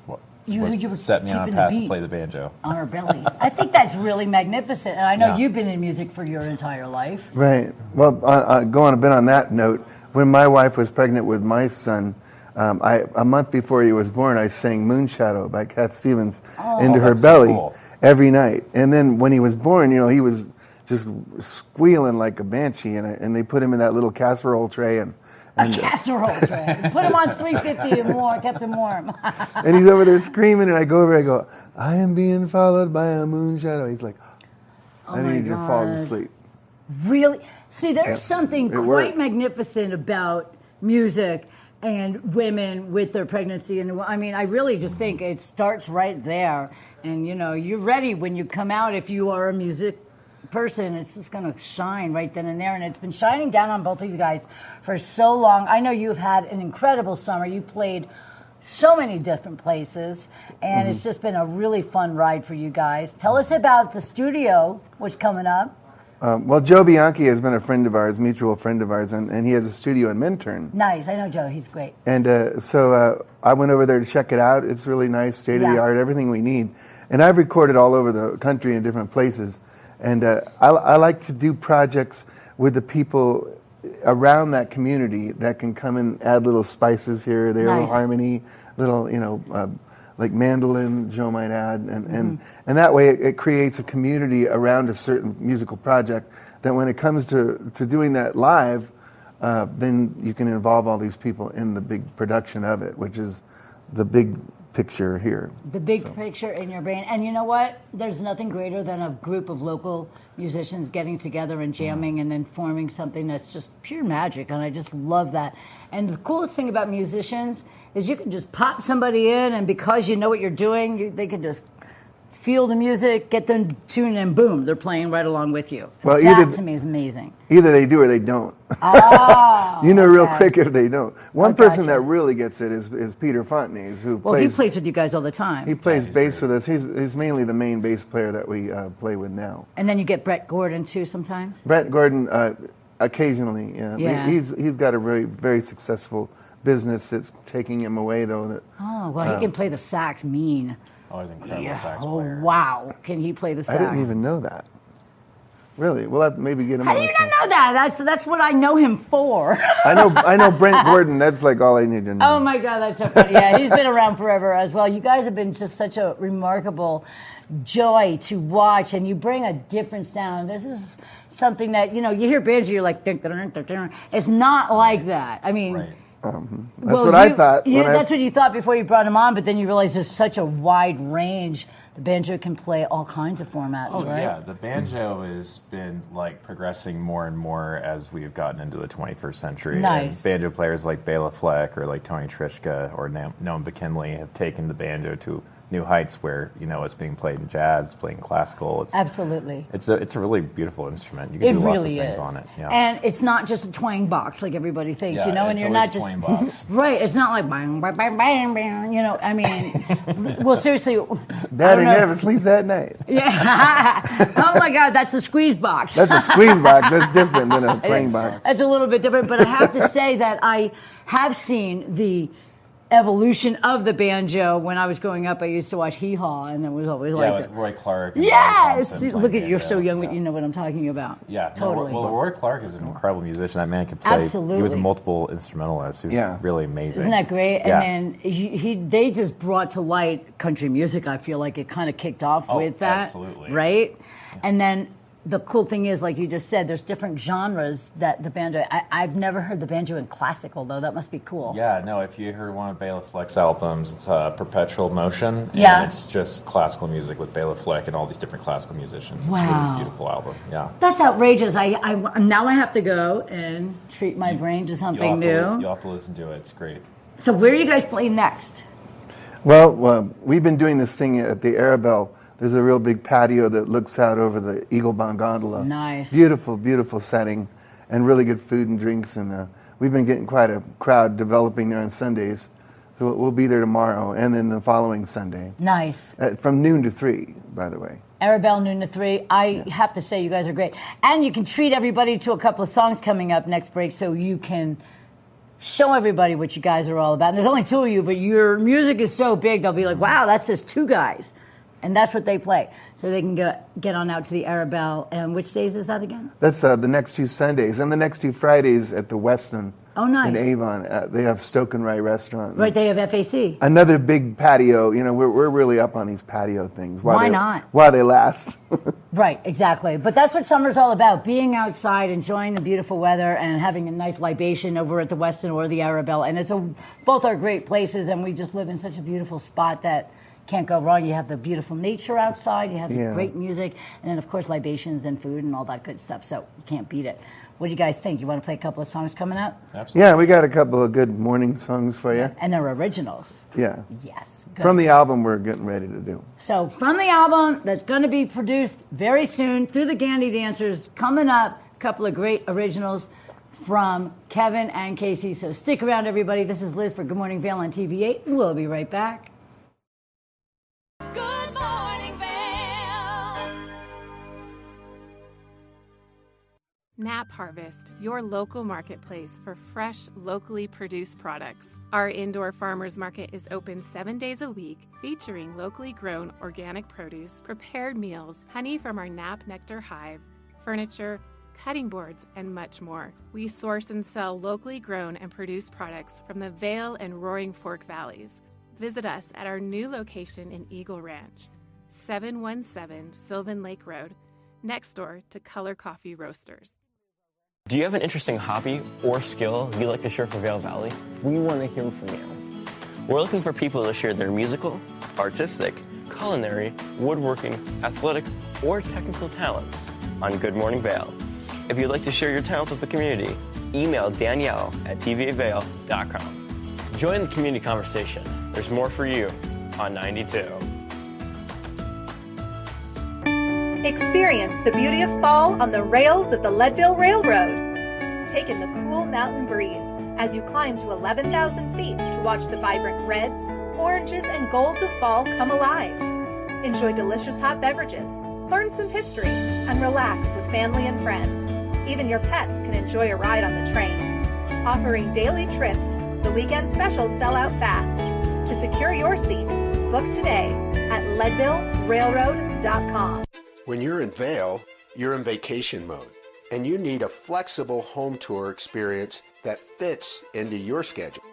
You- was- you set me on a the path to play the banjo. on her belly. I think that's really magnificent. And I know Yeah. you've been in music for your entire life. Right. Well, uh, uh, going a bit on that note, when my wife was pregnant with my son, um, I, a month before he was born, I sang Moonshadow by Cat Stevens Oh, into her that's so belly cool. every night. And then when he was born, you know, he was just squealing like a banshee, and, I, and they put him in that little casserole tray and. A casserole tray. Put him on 350 and more, kept him warm. and he's over there screaming, and I go over, I go, I am being followed by a moon shadow. He's like, Oh and my he just falls asleep. Really? See, there's Yeah, something it quite works. magnificent about music and women with their pregnancy. And I mean, I really just think it starts right there. And, you know, you're ready when you come out if you are a music person. It's just going to shine right then and there. And it's been shining down on both of you guys for so long. I know you've had an incredible summer. You played so many different places, and it's Mhm. just been a really fun ride for you guys. Tell us about the studio, what's coming up. Um, well, Joe Bianchi has been a friend of ours, mutual friend of ours, and, and he has a studio in Minturn. Nice. I know Joe. He's great. And uh, so uh, I went over there to check it out. It's really nice, state of the Yeah. art, everything we need. And I've recorded all over the country in different places. And uh, I, I like to do projects with the people around that community that can come and add little spices here, there, little harmony, little, you know, uh, like mandolin, Joe might add. And, and, Mhm. and that way it, it creates a community around a certain musical project that when it comes to, to doing that live, uh, then you can involve all these people in the big production of it, which is the big picture here. The big picture in your brain. And you know what? There's nothing greater than a group of local musicians getting together and jamming mm-hmm. and then forming something that's just pure magic. And I just love that. And the coolest thing about musicians is you can just pop somebody in, and because you know what you're doing, you, they can just feel the music, get them tuned, and boom, they're playing right along with you. Well, that either- to me is amazing. Either they do or they don't. Oh, you know real quick if they don't. One I person gotcha. that really gets it is, is Peter Fontenay, who Well, plays he plays with you guys all the time. he plays bass with us. He's, he's mainly the main bass player that we uh, play with now. and then you get Brett Gordon too sometimes. Brett Gordon, uh, occasionally, yeah. Yeah. He's, he's got a very, very successful business that's taking him away, though. That, Oh, well, he can play the sax mean. Oh, he's incredible Yeah. sax Oh, player. wow. Can he play the sax? I didn't even know that. Really? We'll have maybe get him How on do you this not know that? That's that's what I know him for. I know, I know Brent Gordon. That's like all I need to know. oh my God, that's so funny. Yeah, he's been around forever as well. You guys have been just such a remarkable joy to watch, and you bring a different sound. This is something that you know you hear banjo, you're like, dun, dun, dun, dun, dun. it's not like that. I mean. Um, that's well, what I thought. you- when I- that's what you thought before you brought him on, but then you realize there's such a wide range. The banjo can play all kinds of formats, Oh right? yeah, the banjo has been like progressing more and more as we've gotten into the 21st century. Nice. And banjo players like Bela Fleck or like Tony Trischka or Noam Noam Pikelny have taken the banjo to new heights where you know it's being played in jazz, playing classical. It's, Absolutely. It's a it's a really beautiful instrument. You can It do lots really of things is. on it. Yeah. And it's not just a twang box like everybody thinks, Yeah, you know, and you're not just box. right. It's not like bang, bang, bang, bang, bang, you know. I mean, well, seriously, I Daddy don't know. never sleeps at night. Yeah. oh my God, that's a squeeze box. That's a squeeze box. That's different than a It twang box. That's a little bit different, but I have to say that I have seen the evolution of the banjo. When I was growing up, I used to watch Hee Haw, and it was always yeah, like, with Roy Clark. yes. Look at you're so banjo. young, but you know what I'm talking about. Yeah, no, totally. well, Roy Clark is an incredible musician. That man can play. Absolutely, He was a multiple instrumentalist. He was Yeah. really amazing. Isn't that great? Yeah. And then he, he, they just brought to light country music. I feel like it kind of kicked off Oh, with that, absolutely. right? And then the cool thing is, like you just said, there's different genres that the banjo. I, I've never heard the banjo in classical though. That must be cool. Yeah, no, if you heard one of Bela Fleck's albums, it's uh, Perpetual Motion. and Yeah. it's just classical music with Bela Fleck and all these different classical musicians. It's a Wow. really beautiful album. Yeah. That's outrageous. I, I now I have to go and treat my brain to You'll something new. to, you'll have to listen to it. It's great. So where are you guys playing next? Well, well, we've been doing this thing at the Arabelle. There's a real big patio that looks out over the Eagle Bahn Gondola. Nice. Beautiful, beautiful setting, and really good food and drinks. And uh, we've been getting quite a crowd developing there on Sundays. So we'll be there tomorrow and then the following Sunday. Nice. Uh, from noon to three, by the way. Arabelle noon to three. I have to say, you guys are great, and you can treat everybody to a couple of songs coming up next break, so you can show everybody what you guys are all about. And there's only two of you, but your music is so big, they'll be like, "Wow, that's just two guys," and that's what they play. So they can get get on out to the Arabelle. And which days is that again? That's uh, the next two Sundays. And the next two Fridays at the Westin Oh, nice. in Avon. Uh, they have Stoke and Rye Restaurant. Right, they have FAC. Another big patio. You know, we're, we're really up on these patio things. while Why they- not? While they last. Right, exactly. But that's what summer's all about: being outside, enjoying the beautiful weather, and having a nice libation over at the Westin or the Arabelle. And it's a, both are great places, and we just live in such a beautiful spot that can't go wrong. You have the beautiful nature outside, you have the Yeah. great music, and then of course libations and food and all that good stuff. So you can't beat it. What do you guys think? You want to play a couple of songs coming up? Absolutely. yeah, we got a couple of good morning songs for you. And they're originals. Yeah. Yes. good. From the album we're getting ready to do. So from the album that's going to be produced very soon through the Gandy Dancers, coming up, a couple of great originals from Kevin and Casey. So stick around, everybody. This is Liz for Good Morning Vail on TV8. We'll be right back. Nap Harvest, your local marketplace for fresh, locally produced products. Our indoor farmers market is open seven days a week, featuring locally grown organic produce, prepared meals, honey from our Nap Nectar hive, furniture, cutting boards, and much more. We source and sell locally grown and produced products from the Vail and Roaring Fork Valleys. Visit us at our new location in Eagle Ranch, 717 Sylvan Lake Road, next door to Color Coffee Roasters. Do you have an interesting hobby or skill you'd like to share for Vail Valley? We want to hear from you. We're looking for people to share their musical, artistic, culinary, woodworking, athletic, or technical talents on Good Morning Vail. If you'd like to share your talents with the community, email Danielle at tv8vail.com. Join the community conversation. There's more for you on 92. Experience the beauty of fall on the rails of the Leadville Railroad. Take in the cool mountain breeze as you climb to 11,000 feet to watch the vibrant reds, oranges, and golds of fall come alive. Enjoy delicious hot beverages, learn some history, and relax with family and friends. Even your pets can enjoy a ride on the train. Offering daily trips, the weekend specials sell out fast. To secure your seat, book today at leadvillerailroad.com. When you're in Vail, you're in vacation mode, and you need a flexible home tour experience that fits into your schedule.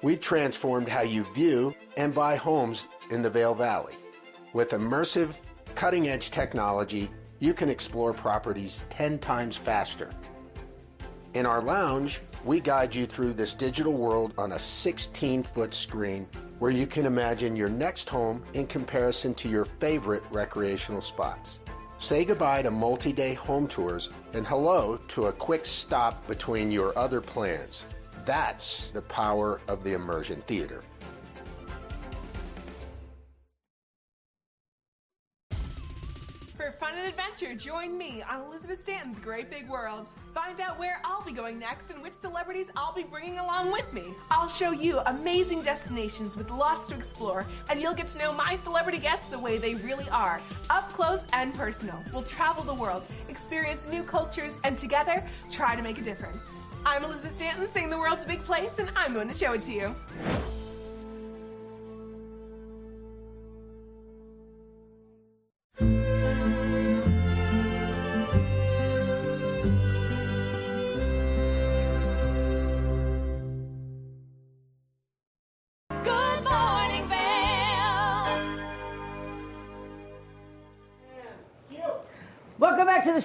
We've transformed how you view and buy homes in the Vail Valley. With immersive, cutting edge technology, you can explore properties 10 times faster. In our lounge, we guide you through this digital world on a 16 foot screen where you can imagine your next home in comparison to your favorite recreational spots. Say goodbye to multi day home tours and hello to a quick stop between your other plans. That's the power of the immersion theater. Adventure, join me on Elizabeth Stanton's Great Big World. Find out where I'll be going next and which celebrities I'll be bringing along with me. I'll show you amazing destinations with lots to explore, and you'll get to know my celebrity guests the way they really are, up close and personal. We'll travel the world, experience new cultures, and together try to make a difference. I'm Elizabeth Stanton, saying the world's a big place, and I'm going to show it to you.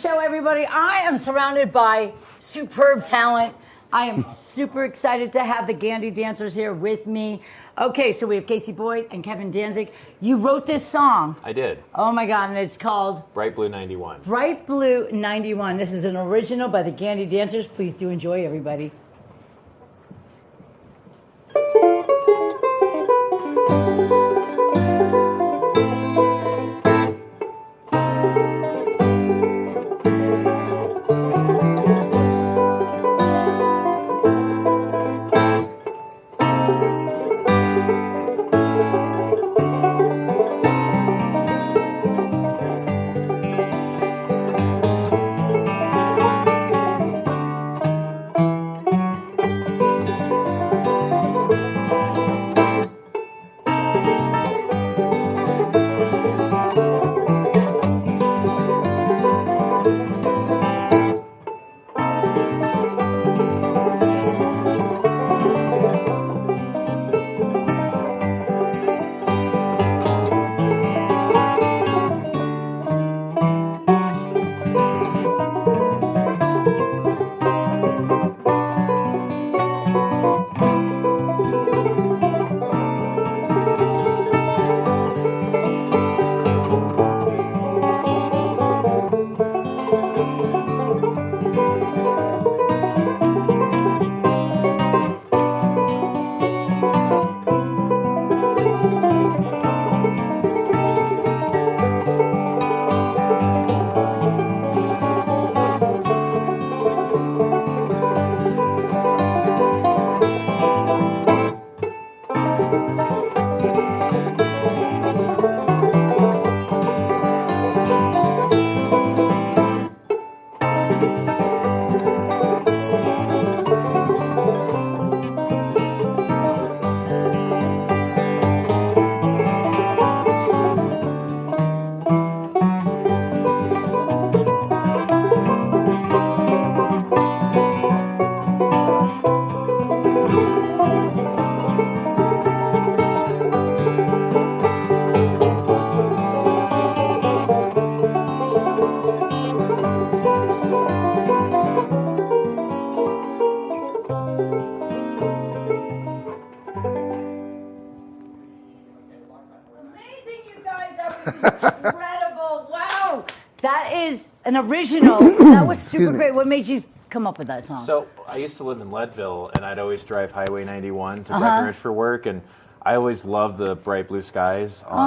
Show, everybody. I am surrounded by superb talent. I am super excited to have the Gandy dancers here with me. Okay, so we have Casey Boyd and Kevin Danzig. You wrote this song. I did. Oh my God, and it's called Bright Blue 91. Bright Blue 91. This is an original by the Gandy dancers. Please do enjoy, everybody. Incredible. Wow. That is an original. that was Excuse super me. great. What made you come up with that song? So I used to live in Leadville, and I'd always drive Highway 91 to Uh-huh. Breckenridge for work, and I always loved the bright blue skies on,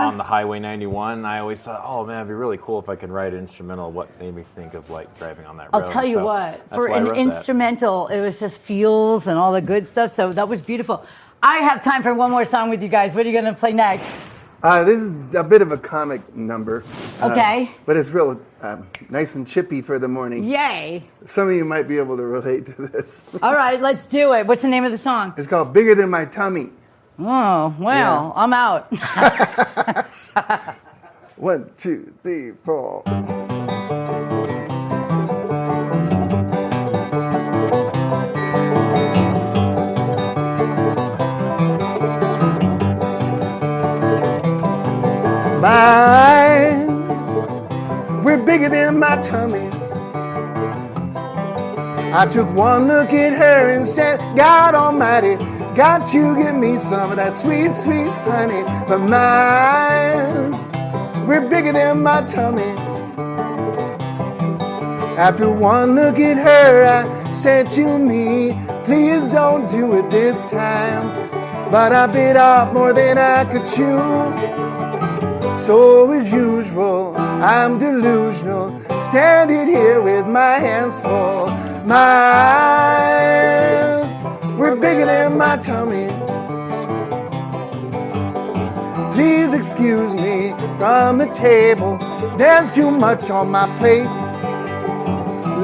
on the Highway 91. I always thought, oh man, it'd be really cool if I could write an instrumental. What made me think of like driving on that road? I'll tell you So what, for an wrote that. instrumental, it was just feels and all the good stuff. So that was beautiful. I have time for one more song with you guys. What are you going to play next? Uh, this is a bit of a comic number. uh, Okay. but it's real um, nice and chippy for the morning. Yay. Some of you might be able to relate to this. All right, let's do it. What's the name of the song? It's called Bigger Than My Tummy. Oh, well, I'm out. One, two, three, four. Bye. We're bigger than my tummy. I took one look at her and said, God Almighty, got to give me some of that sweet, sweet honey. But mine's, we're bigger than my tummy. After one look at her, I said to me, please don't do it this time. But I bit off more than I could chew. So as usual, I'm delusional, standing here with my hands full. My eyes were bigger than my tummy. Please excuse me from the table. There's too much on my plate.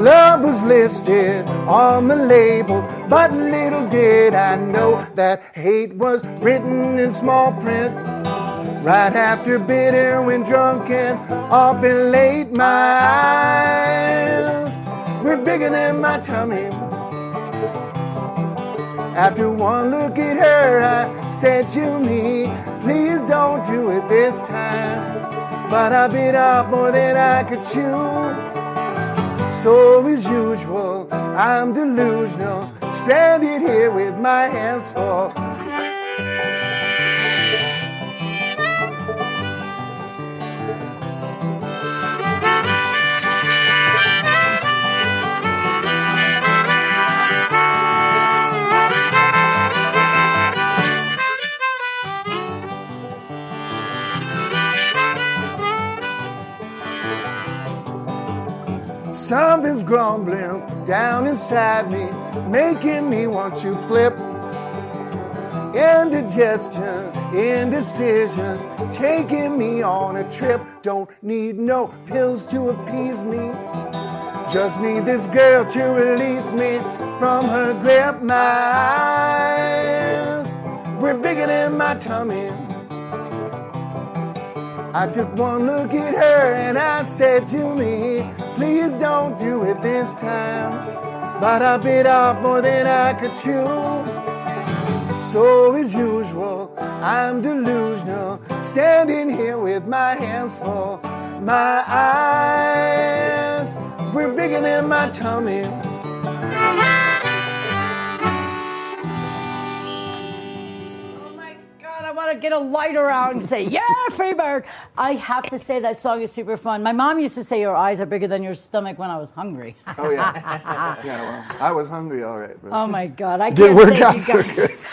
Love was listed on the label, but little did I know that hate was written in small print. Right after bitter, when drunk and often late, my eyes were bigger than my tummy. After one look at her, I said to me, please don't do it this time. But I bit off more than I could chew. So as usual, I'm delusional, stranded here with my hands full. Something's grumbling down inside me, making me want to flip. Indigestion, indecision, taking me on a trip. Don't need no pills to appease me. Just need this girl to release me from her grip. My eyes, we're bigger than my tummy. I took one look at her and I said to me, please don't do it this time. But I bit off more than I could chew. So as usual, I'm delusional, standing here with my hands full. My eyes were bigger than my tummy. God, I want to get a light around and say, yeah, Freeberg. I have to say that song is super fun. My mom used to say your eyes are bigger than your stomach when I was hungry. Oh yeah, yeah. Well, I was hungry, all right. But Oh my God, I Didn't can't work thank out you so guys. good.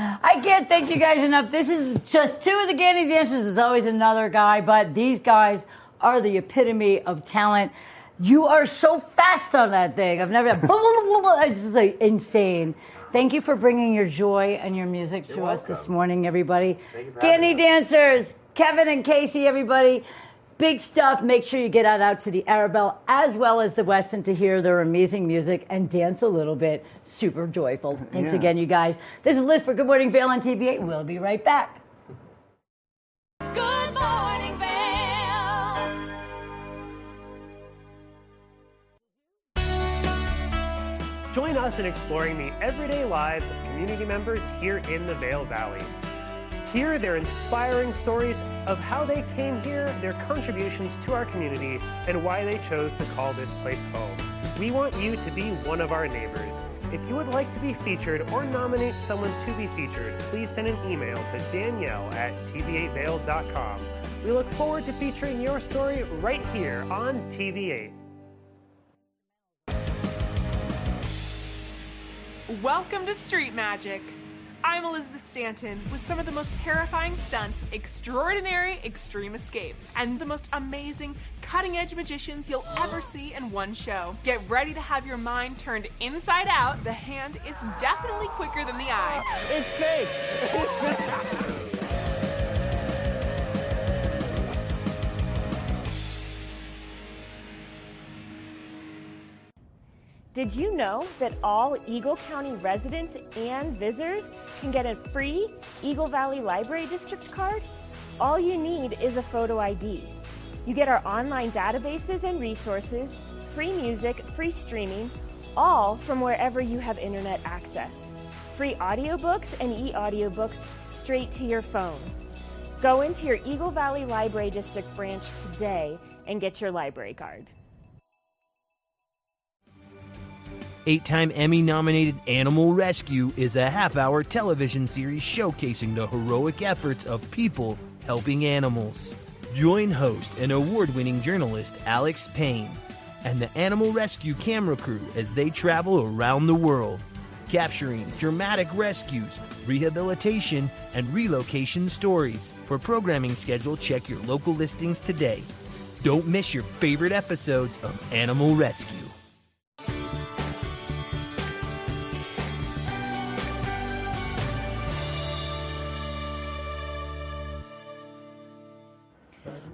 I can't thank you guys enough. This is just two of the Gandy dancers. There's always another guy, but these guys are the epitome of talent. You are so fast on that thing. I've never. blah, blah, blah, blah. It's just like insane. Thank you for bringing your joy and your music to us this morning, everybody. Gandy dancers, Kevin and Casey, everybody. Big stuff. Make sure you get out, out to the Arabelle as well as the Westin to hear their amazing music and dance a little bit. Super joyful. Thanks Yeah. again, you guys. This is Liz for Good Morning Vail on TV8. We'll be right back. Join us in exploring the everyday lives of community members here in the Vail Valley. Hear their inspiring stories of how they came here, their contributions to our community, and why they chose to call this place home. We want you to be one of our neighbors. If you would like to be featured or nominate someone to be featured, please send an email to danielle at tv8vail.com. We look forward to featuring your story right here on TV8. Welcome to Street Magic. I'm Elizabeth Stanton with some of the most terrifying stunts, extraordinary extreme escapes, and the most amazing cutting edge magicians you'll ever see in one show. Get ready to have your mind turned inside out. The hand is definitely quicker than the eye. It's fake! Did you know that all Eagle County residents and visitors can get a free Eagle Valley Library District card? All you need is a photo ID. You get our online databases and resources, free music, free streaming, all from wherever you have internet access. Free audiobooks and e-audiobooks straight to your phone. Go into your Eagle Valley Library District branch today and get your library card. Eight time Emmy nominated Animal Rescue is a half hour television series showcasing the heroic efforts of people helping animals. Join host and award winning journalist Alex Payne and the Animal Rescue camera crew as they travel around the world. capturing dramatic rescues, rehabilitation, and relocation stories. For programming schedule, check your local listings today. Don't miss your favorite episodes of Animal Rescue.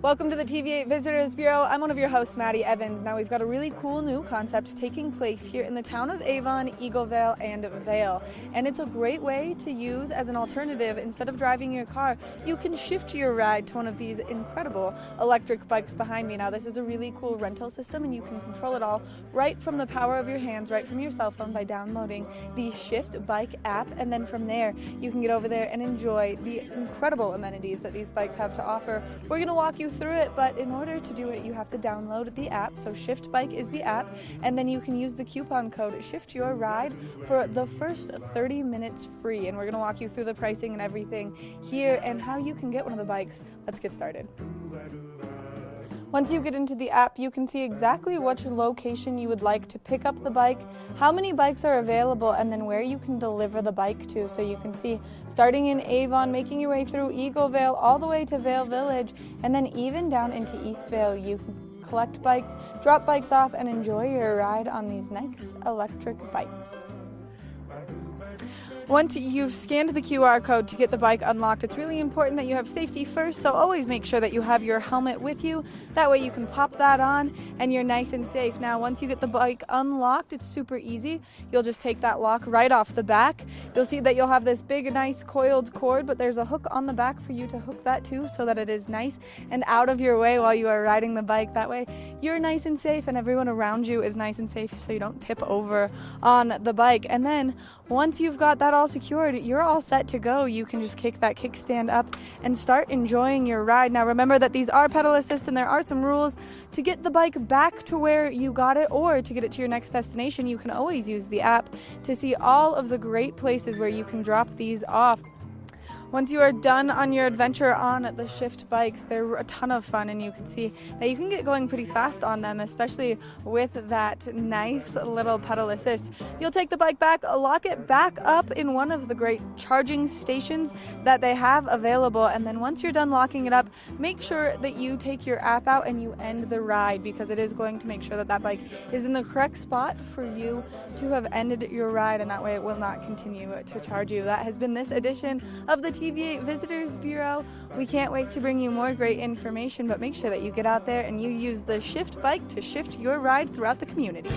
Welcome to the TV8 Visitors Bureau. I'm one of your hosts, Maddie Evans. Now, we've got a really cool new concept taking place here in the town of Avon, EagleVail, and Vail. And it's a great way to use as an alternative. Instead of driving your car, you can shift your ride to one of these incredible electric bikes behind me. Now, this is a really cool rental system, and you can control it all right from the power of your hands, right from your cell phone by downloading the Shift Bike app. And then from there, you can get over there and enjoy the incredible amenities that these bikes have to offer. We're going to walk you through it, but in order to do it, you have to download the app. So Shift Bike is the app, and then you can use the coupon code Shift Your Ride for the first 30 minutes free. And we're to walk you through the pricing and everything here and how you can get one of the bikes. Let's get started. Once you get into the app, you can see exactly which location you would like to pick up the bike, how many bikes are available, and then where you can deliver the bike to. So you can see starting in Avon, making your way through EagleVail, all the way to Vail Village, and then even down into East Vail. You can collect bikes, drop bikes off, and enjoy your ride on these next electric bikes. Once you've scanned the QR code to get the bike unlocked, it's really important that you have safety first, so always make sure that you have your helmet with you. That way you can pop that on and you're nice and safe. Now, once you get the bike unlocked, it's super easy. You'll just take that lock right off the back. You'll see that you'll have this big, nice coiled cord, but there's a hook on the back for you to hook that to so that it is nice and out of your way while you are riding the bike. That way you're nice and safe and everyone around you is nice and safe so you don't tip over on the bike. And then once you've got that all secured, you're all set to go. You can just kick that kickstand up and start enjoying your ride. Now, remember that these are pedal assist and there are some rules to get the bike back to where you got it or to get it to your next destination. You can always use the app to see all of the great places where you can drop these off. Once you are done on your adventure on the Shift bikes, they're a ton of fun, and you can see that you can get going pretty fast on them, especially with that nice little pedal assist. You'll take the bike back, lock it back up in one of the great charging stations that they have available, and then once you're done locking it up, make sure that you take your app out and you end the ride because it is going to make sure that that bike is in the correct spot for you to have ended your ride, and that way it will not continue to charge you. That has been this edition of the TV8 Visitors Bureau. We can't wait to bring you more great information, but make sure that you get out there and you use the Shift bike to shift your ride throughout the community.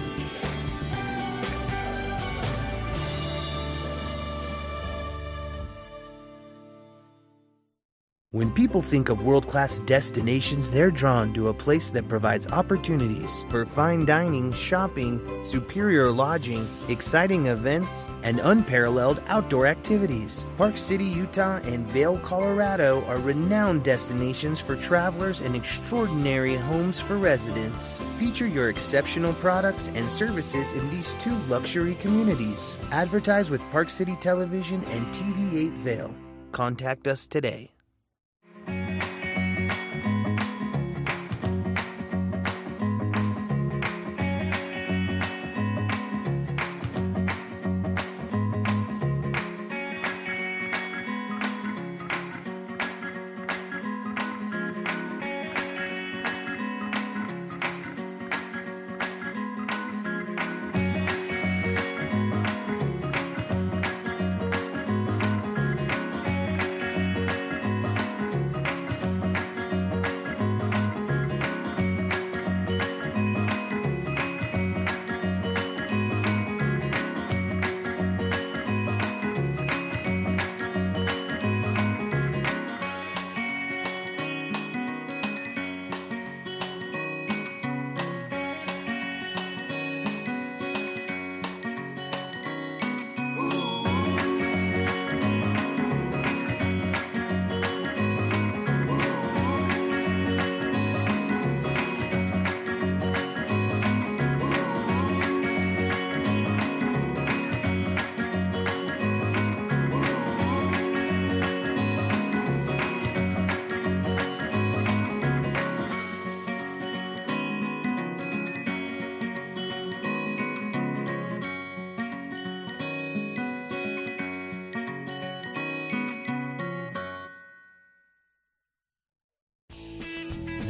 When people think of world class destinations, they're drawn to a place that provides opportunities for fine dining, shopping, superior lodging, exciting events, and unparalleled outdoor activities. Park City, Utah, and Vail, Colorado are renowned destinations for travelers and extraordinary homes for residents. Feature your exceptional products and services in these two luxury communities. Advertise with Park City Television and TV8 Vail. Contact us today.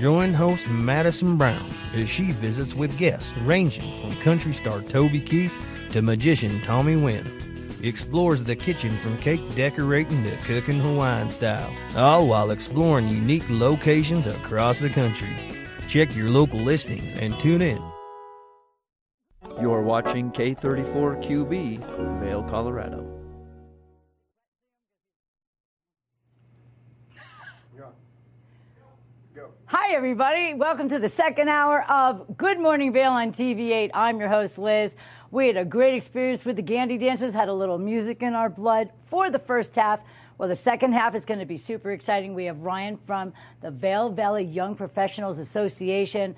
Join host Madison Brown as she visits with guests ranging from country star Toby Keith to magician Tommy Wind. Explores the kitchen from cake decorating to cooking Hawaiian style, all while exploring unique locations across the country. Check your local listings and tune in. You're watching K34QB, Vail, Colorado. Hi, everybody. Welcome to the second hour of Good Morning Vail on TV8. I'm your host, Liz. We had a great experience with the Gandy Dancers, had a little music in our blood for the first half. Well, the second half is going to be super exciting. We have Ryan from the Vail Valley Young Professionals Association.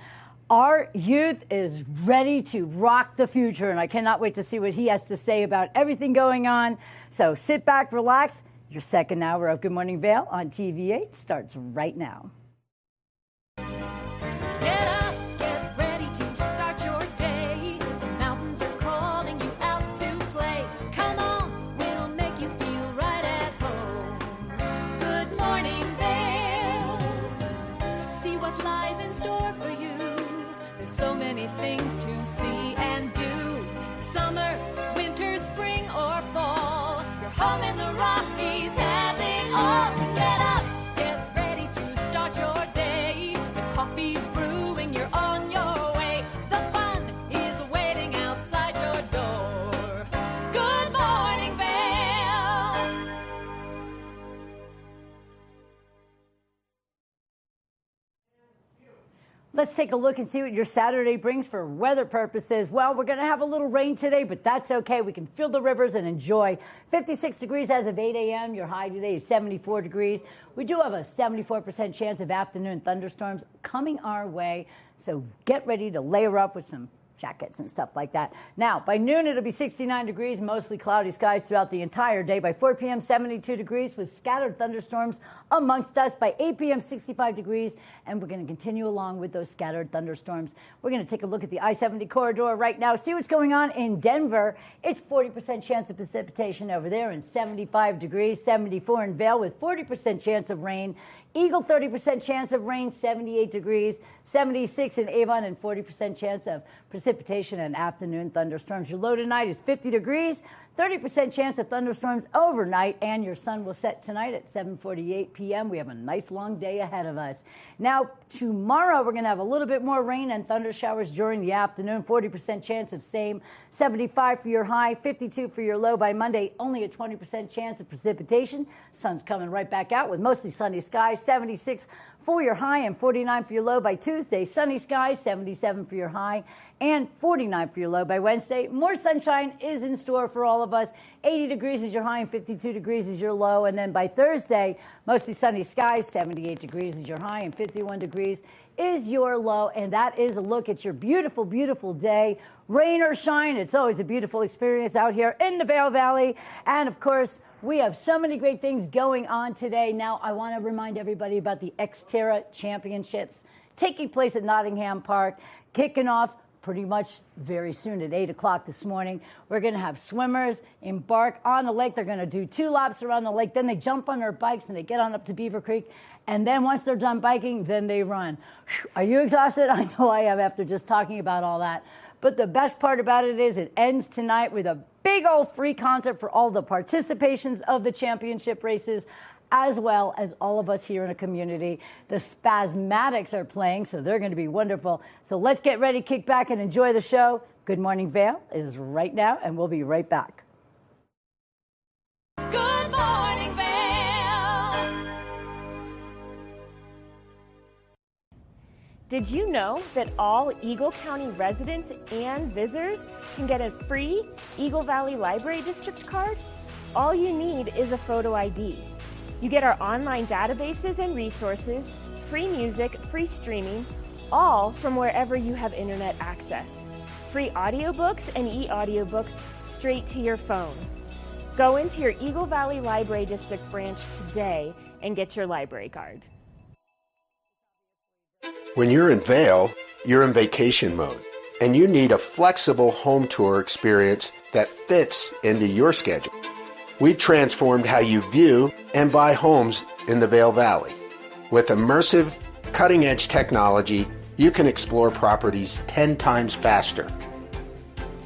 Our youth is ready to rock the future, and I cannot wait to see what he has to say about everything going on. So sit back, relax. Your second hour of Good Morning Vail on TV8 starts right now. Let's take a look and see what your Saturday brings for weather purposes. Well, we're going to have a little rain today, but that's okay. We can fill the rivers and enjoy 56 degrees as of 8 a.m. Your high today is 74 degrees. We do have a 74% chance of afternoon thunderstorms coming our way. So get ready to layer up with some jackets and stuff like that. Now, by noon, it'll be 69 degrees, mostly cloudy skies throughout the entire day. By 4 p.m., 72 degrees with scattered thunderstorms amongst us. By 8 p.m., 65 degrees, and we're going to continue along with those scattered thunderstorms. We're going to take a look at the I 70 corridor right now, see what's going on in Denver. It's 40% chance of precipitation over there and 75 degrees, 74 in Vail with 40% chance of rain. Eagle, 30% chance of rain, 78 degrees, 76 in Avon, and 40% chance of precipitation and afternoon thunderstorms. Your low tonight is 50 degrees, 30% chance of thunderstorms overnight, and your sun will set tonight at 7:48 p.m. We have a nice long day ahead of us. Now, tomorrow we're going to have a little bit more rain and thunder showers during the afternoon. 40% chance of same, 75 for your high, 52 for your low. By Monday, only a 20% chance of precipitation. Sun's coming right back out with mostly sunny skies. 76 for your high and 49 for your low by Tuesday. Sunny skies, 77 for your high and 49 for your low by Wednesday. More sunshine is in store for all of us. 80 degrees is your high and 52 degrees is your low. And then by Thursday, mostly sunny skies, 78 degrees is your high and 51 degrees is your low. And that is a look at your beautiful, beautiful day. Rain or shine, it's always a beautiful experience out here in the Vail Valley. And of course, we have so many great things going on today. Now, I want to remind everybody about the Xterra Championships taking place at Nottingham Park, kicking off pretty much very soon at 8 o'clock this morning. We're going to have swimmers embark on the lake. They're going to do two laps around the lake. Then they jump on their bikes and they get on up to Beaver Creek. And then once they're done biking, then they run. Are you exhausted? I know I am after just talking about all that. But the best part about it is it ends tonight with a big old free concert for all the participations of the championship races as well as all of us here in the community. The Spasmatics are playing, so they're going to be wonderful. So let's get ready, kick back, and enjoy the show. Good Morning Vail is right now, and we'll be right back. Good morning, Vail. Did you know that all Eagle County residents and visitors can get a free Eagle Valley Library District card? All you need is a photo ID. You get our online databases and resources, free music, free streaming, all from wherever you have internet access. Free audiobooks and e-audiobooks straight to your phone. Go into your Eagle Valley Library District branch today and get your library card. When you're in Vail, you're in vacation mode, and you need a flexible home tour experience that fits into your schedule. We've transformed how you view and buy homes in the Vail Valley. With immersive, cutting edge technology, you can explore properties 10 times faster.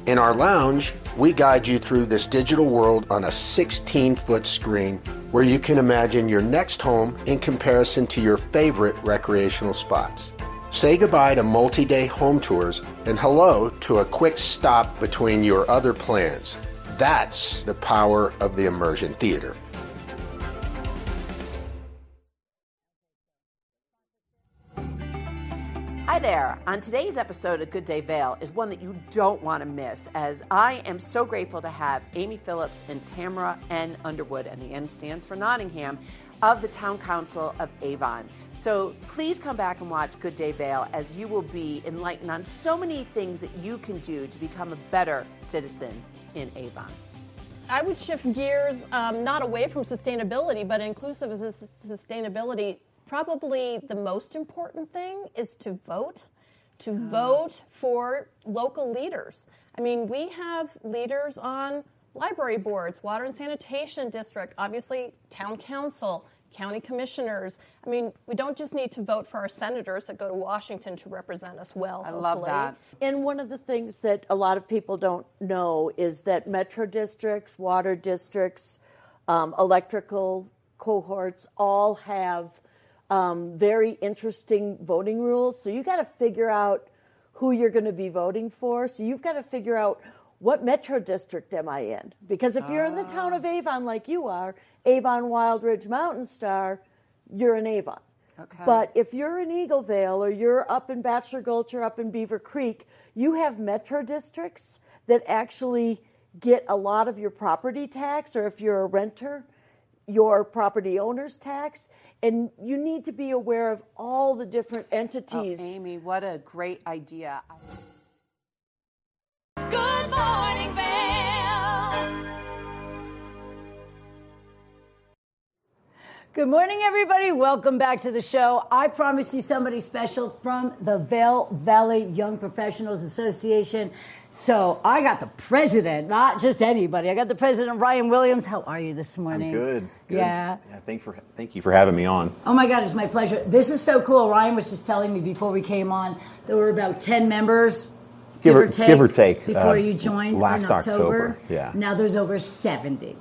In our lounge, we guide you through this digital world on a 16 foot screen where you can imagine your next home in comparison to your favorite recreational spots. Say goodbye to multi day home tours and hello to a quick stop between your other plans. That's the power of the immersion theater. Hi there. On today's episode of Good Day Vail is one that you don't want to miss, as I am so grateful to have Amy Phillips and Tamara N. Underwood, and the N stands for Nottingham, of the Town Council of Avon. So please come back and watch Good Day Vail, as you will be enlightened on so many things that you can do to become a better citizen in Avon. I would shift gears um, not away from sustainability, but inclusive as sustainability. Probably the most important thing is to vote, to vote for local leaders. I mean, we have leaders on library boards, water and sanitation district, obviously town council, county commissioners. I mean, we don't just need to vote for our senators that go to Washington to represent us well. I love hopefully. that. And one of the things that a lot of people don't know is that metro districts, water districts, um, electrical cohorts all have um, very interesting voting rules. So you got to figure out who you're going to be voting for. So you've got to figure out what metro district am I in? Because if you're in the town of ah. Avon like you are, Avon Wildridge Mountain Star, you're in Avon. Okay. But if you're in EagleVail or you're up in Bachelor Gulch or up in Beaver Creek, you have metro districts that actually get a lot of your property tax, or if you're a renter, your property owner's tax. And you need to be aware of all the different oh, entities. Oh, Amy, what a great idea. Good morning, everybody. Welcome back to the show. I promised you somebody special from the Vail Valley Young Professionals Association. So I got the president, not just anybody. I got the president, Ryan Williams. How are you this morning? Good. good. Yeah. Yeah. Thank for thank you for having me on. Oh my God, it's my pleasure. This is so cool. Ryan was just telling me before we came on, there were about 10 members. Give or- give or take, Before uh, you joined last in October. October, yeah. Now there's over 70.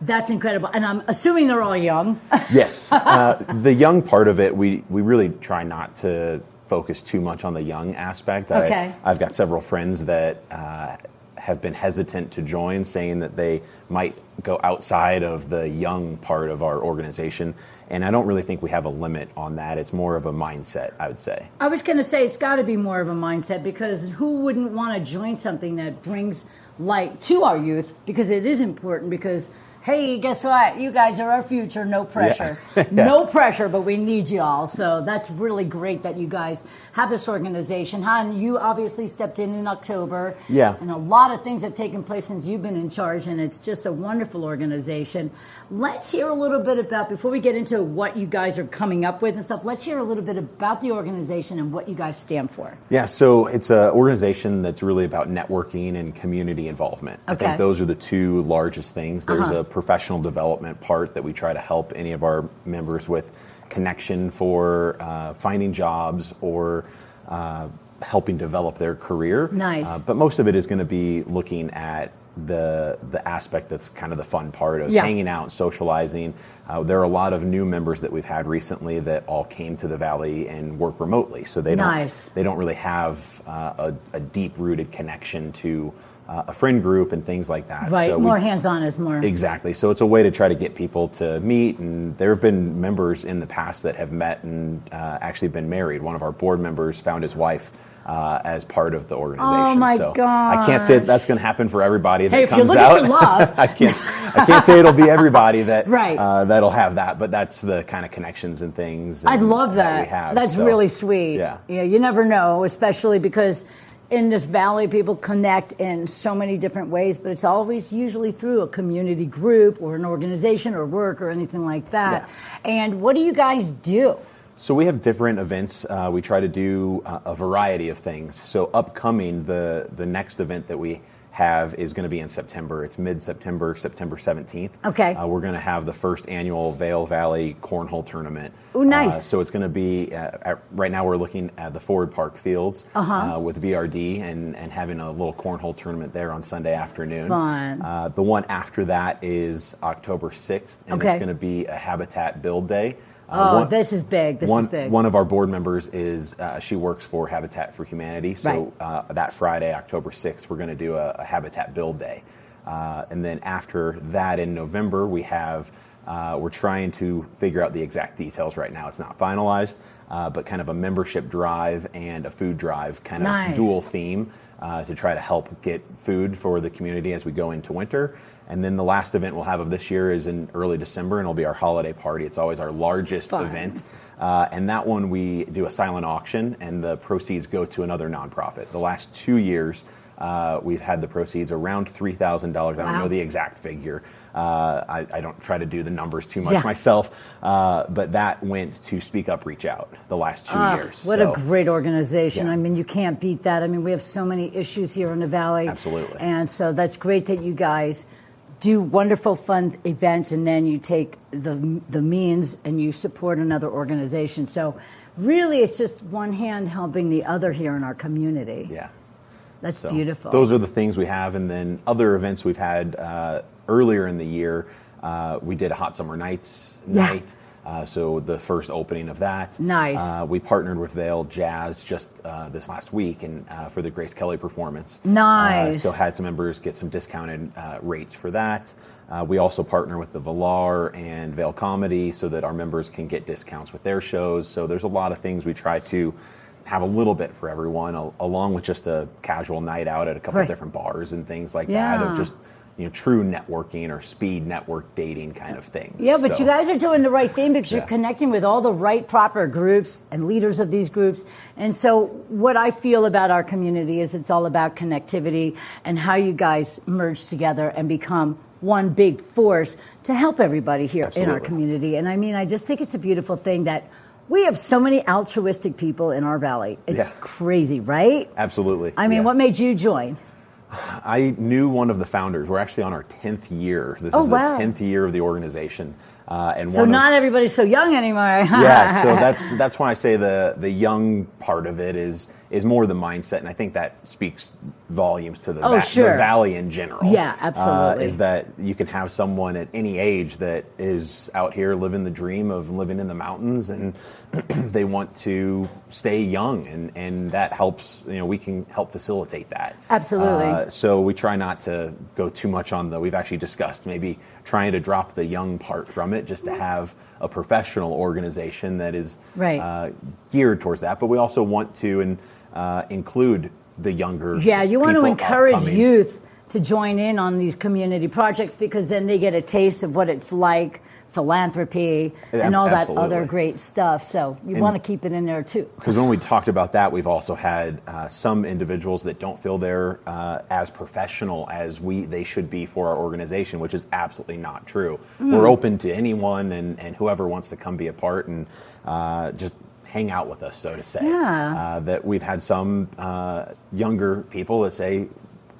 That's incredible. And I'm assuming they're all young. Yes, uh, the young part of it, we we really try not to focus too much on the young aspect. I- Okay. I've got several friends that uh, have been hesitant to join, saying that they might go outside of the young part of our organization. And I don't really think we have a limit on that. It's more of a mindset, I would say. I was going to say it's got to be more of a mindset because who wouldn't want to join something that brings light to our youth? Because it is important. Because hey, guess what? You guys are our future. No pressure. Yeah. No pressure, but we need you all. So that's really great that you guys have this organization. Han, you obviously stepped in in October. Yeah. And a lot of things have taken place since you've been in charge, and it's just a wonderful organization. Let's hear a little bit about, before we get into what you guys are coming up with and stuff, let's hear a little bit about the organization and what you guys stand for. Yeah, so it's an organization that's really about networking and community involvement. I Okay. think those are the two largest things. There's Uh-huh. a professional development part that we try to help any of our members with connection for uh, finding jobs or uh, helping develop their career. Nice. Uh, but most of it is going to be looking at the the aspect that's kind of the fun part of Yeah. hanging out, socializing. Uh, there are a lot of new members that we've had recently that all came to the valley and work remotely, so they Nice. don't they don't really have uh, a, a deep rooted connection to uh, a friend group and things like that. Right. So More hands on is more. Exactly. So it's a way to try to get people to meet, and there have been members in the past that have met and uh, actually been married. One of our board members found his wife. Uh, as part of the organization, Oh, my so I can't say that's going to happen for everybody that Hey, if comes look at out. the love. I can't. I can't say it'll be everybody that Right. uh, that'll have that, but that's the kind of connections and things. I and- love that. we have. That's so, really sweet. Yeah. Yeah, you never know, especially because in this valley, people connect in so many different ways, but it's always usually through a community group or an organization or work or anything like that. And what do you guys do? So we have different events. Uh, we try to do uh, a variety of things. So upcoming, the the next event that we have is going to be in September. It's mid-September, September 17th. Okay. Uh, we're going to have the first annual Vail Valley Cornhole Tournament. Oh, nice. Uh, so it's going to be uh, at, right now. We're looking at the Ford Park Fields Uh-huh. uh, with VRD and and having a little cornhole tournament there on Sunday afternoon. Fun. Uh, the one after that is October 6th, and Okay. it's going to be a Habitat Build Day. Oh, one- this is big. This one, is big. one of our board members is uh, she works for Habitat for Humanity. So uh, that Friday, October 6th, we're going to do a, a Habitat Build Day. Uh, and then after that in November, we have, uh, we're trying to figure out the exact details right now. It's not finalized, uh, but kind of a membership drive and a food drive kind of Nice. dual theme uh, to try to help get food for the community as we go into winter. And then the last event we'll have of this year is in early December, and it'll be our holiday party. It's always our largest Fun. event. Uh, and that one we do a silent auction, and the proceeds go to another nonprofit. The last two years, uh, we've had the proceeds around three thousand dollars. I don't know the exact figure. Uh, I, I don't try to do the numbers too much Yeah. myself, uh, but that went to Speak Up, Reach Out the last two Ah, years. What So- a great organization. Yeah. I mean, you can't beat that. I mean, we have so many issues here in the Valley. Absolutely. And so that's great that you guys do wonderful fun events and then you take the, the means and you support another organization. So really, it's just one hand helping the other here in our community. Yeah. That's So beautiful. Those are the things we have, and then other events we've had uh, earlier in the year. Uh, we did a Hot Summer Nights Yeah. night, uh, so the first opening of that. Nice. Uh, we partnered with Vail Jazz just uh, this last week, and uh, for the Grace Kelly performance. Nice. Uh, so had some members get some discounted uh, rates for that. Uh, we also partner with the Vilar and Vail Comedy so that our members can get discounts with their shows. So there's a lot of things we try to have a little bit for everyone, al- along with just a casual night out at a couple Right. of different bars and things like that of just you know true networking or speed network dating kind of things. Yeah, but So- you guys are doing the right thing because you're connecting with all the right proper groups and leaders of these groups. And so what I feel about our community is it's all about connectivity and how you guys merge together and become one big force to help everybody here in our community. And I mean, I just think it's a beautiful thing that we have so many altruistic people in our valley. It's Yeah. crazy, right? Absolutely. I mean, yeah. what made you join? I knew one of the founders. We're actually on our tenth year. This Oh, is wow. the tenth year of the organization, uh, and So one of- not everybody's so young anymore. yeah, so that's that's why I say the the young part of it is is more the mindset, and I think that speaks volumes to the, Oh, va- sure. the valley in general. Yeah, Uh, absolutely. is that you can have someone at any age that is out here living the dream of living in the mountains, and they want to stay young, and and that helps. You know, we can help facilitate that. Absolutely. Uh, so we try not to go too much on the. We've actually discussed maybe trying to drop the young part from it, just to have a professional organization that is Right. uh, geared towards that. But we also want to and uh, include the younger. Yeah, you want to encourage upcoming. youth to join in on these community projects because then they get a taste of what it's like, philanthropy, Yeah, and all that other great stuff. So you And- want to keep it in there too. Because when we talked about that, we've also had uh, some individuals that don't feel they're uh, as professional as we they should be for our organization, which is absolutely not true. Mm. We're open to anyone and, and whoever wants to come be a part and uh, just hang out with us, so to say. Yeah. Uh, that we've had some uh, younger people that say.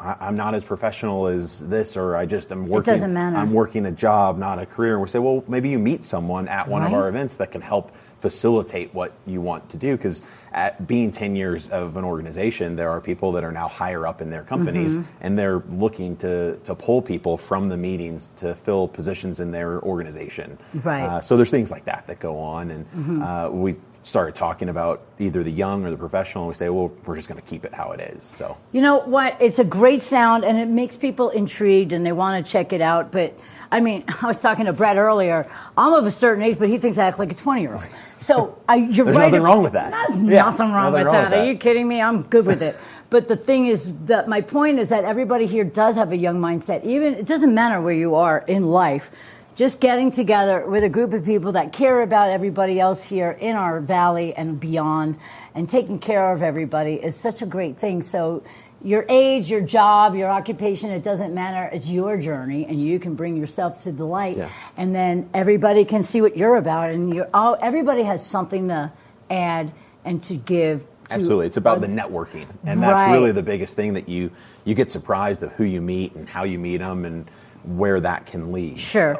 "I- I'm not as professional as this, or I just am working. doesn't matter. I'm working a job, not a career. And we say, well, maybe you meet someone at one of our events that can help facilitate what you want to do. Because at being 10 years of an organization, there are people that are now higher up in their companies Mhm. and they're looking to, to pull people from the meetings to fill positions in their organization. Right. Uh, so there's things like that that go on. And Mhm. uh, we started talking about either the young or the professional. And we say, well, we're just going to keep it how it is. So. You know what? It's a great sound and it makes people intrigued and they want to check it out. But I mean, I was talking to Brett earlier. I'm of a certain age, but he thinks I act like a 20 year old. So I, you're There's right. nothing wrong with that. There's Yeah, nothing wrong, nothing with, wrong that. with that. Are you kidding me? I'm good with it. But the thing is that my point is that everybody here does have a young mindset. Even it doesn't matter where you are in life. Just getting together with a group of people that care about everybody else here in our valley and beyond and taking care of everybody is such a great thing. So your age, your job, your occupation, it doesn't matter. It's your journey and you can bring yourself to delight. Yeah. And then everybody can see what you're about and you're, all, everybody has something to add and to give Absolutely, it's about the networking, and that's Right. really the biggest thing that you you get surprised of who you meet and how you meet them and where that can lead. Sure.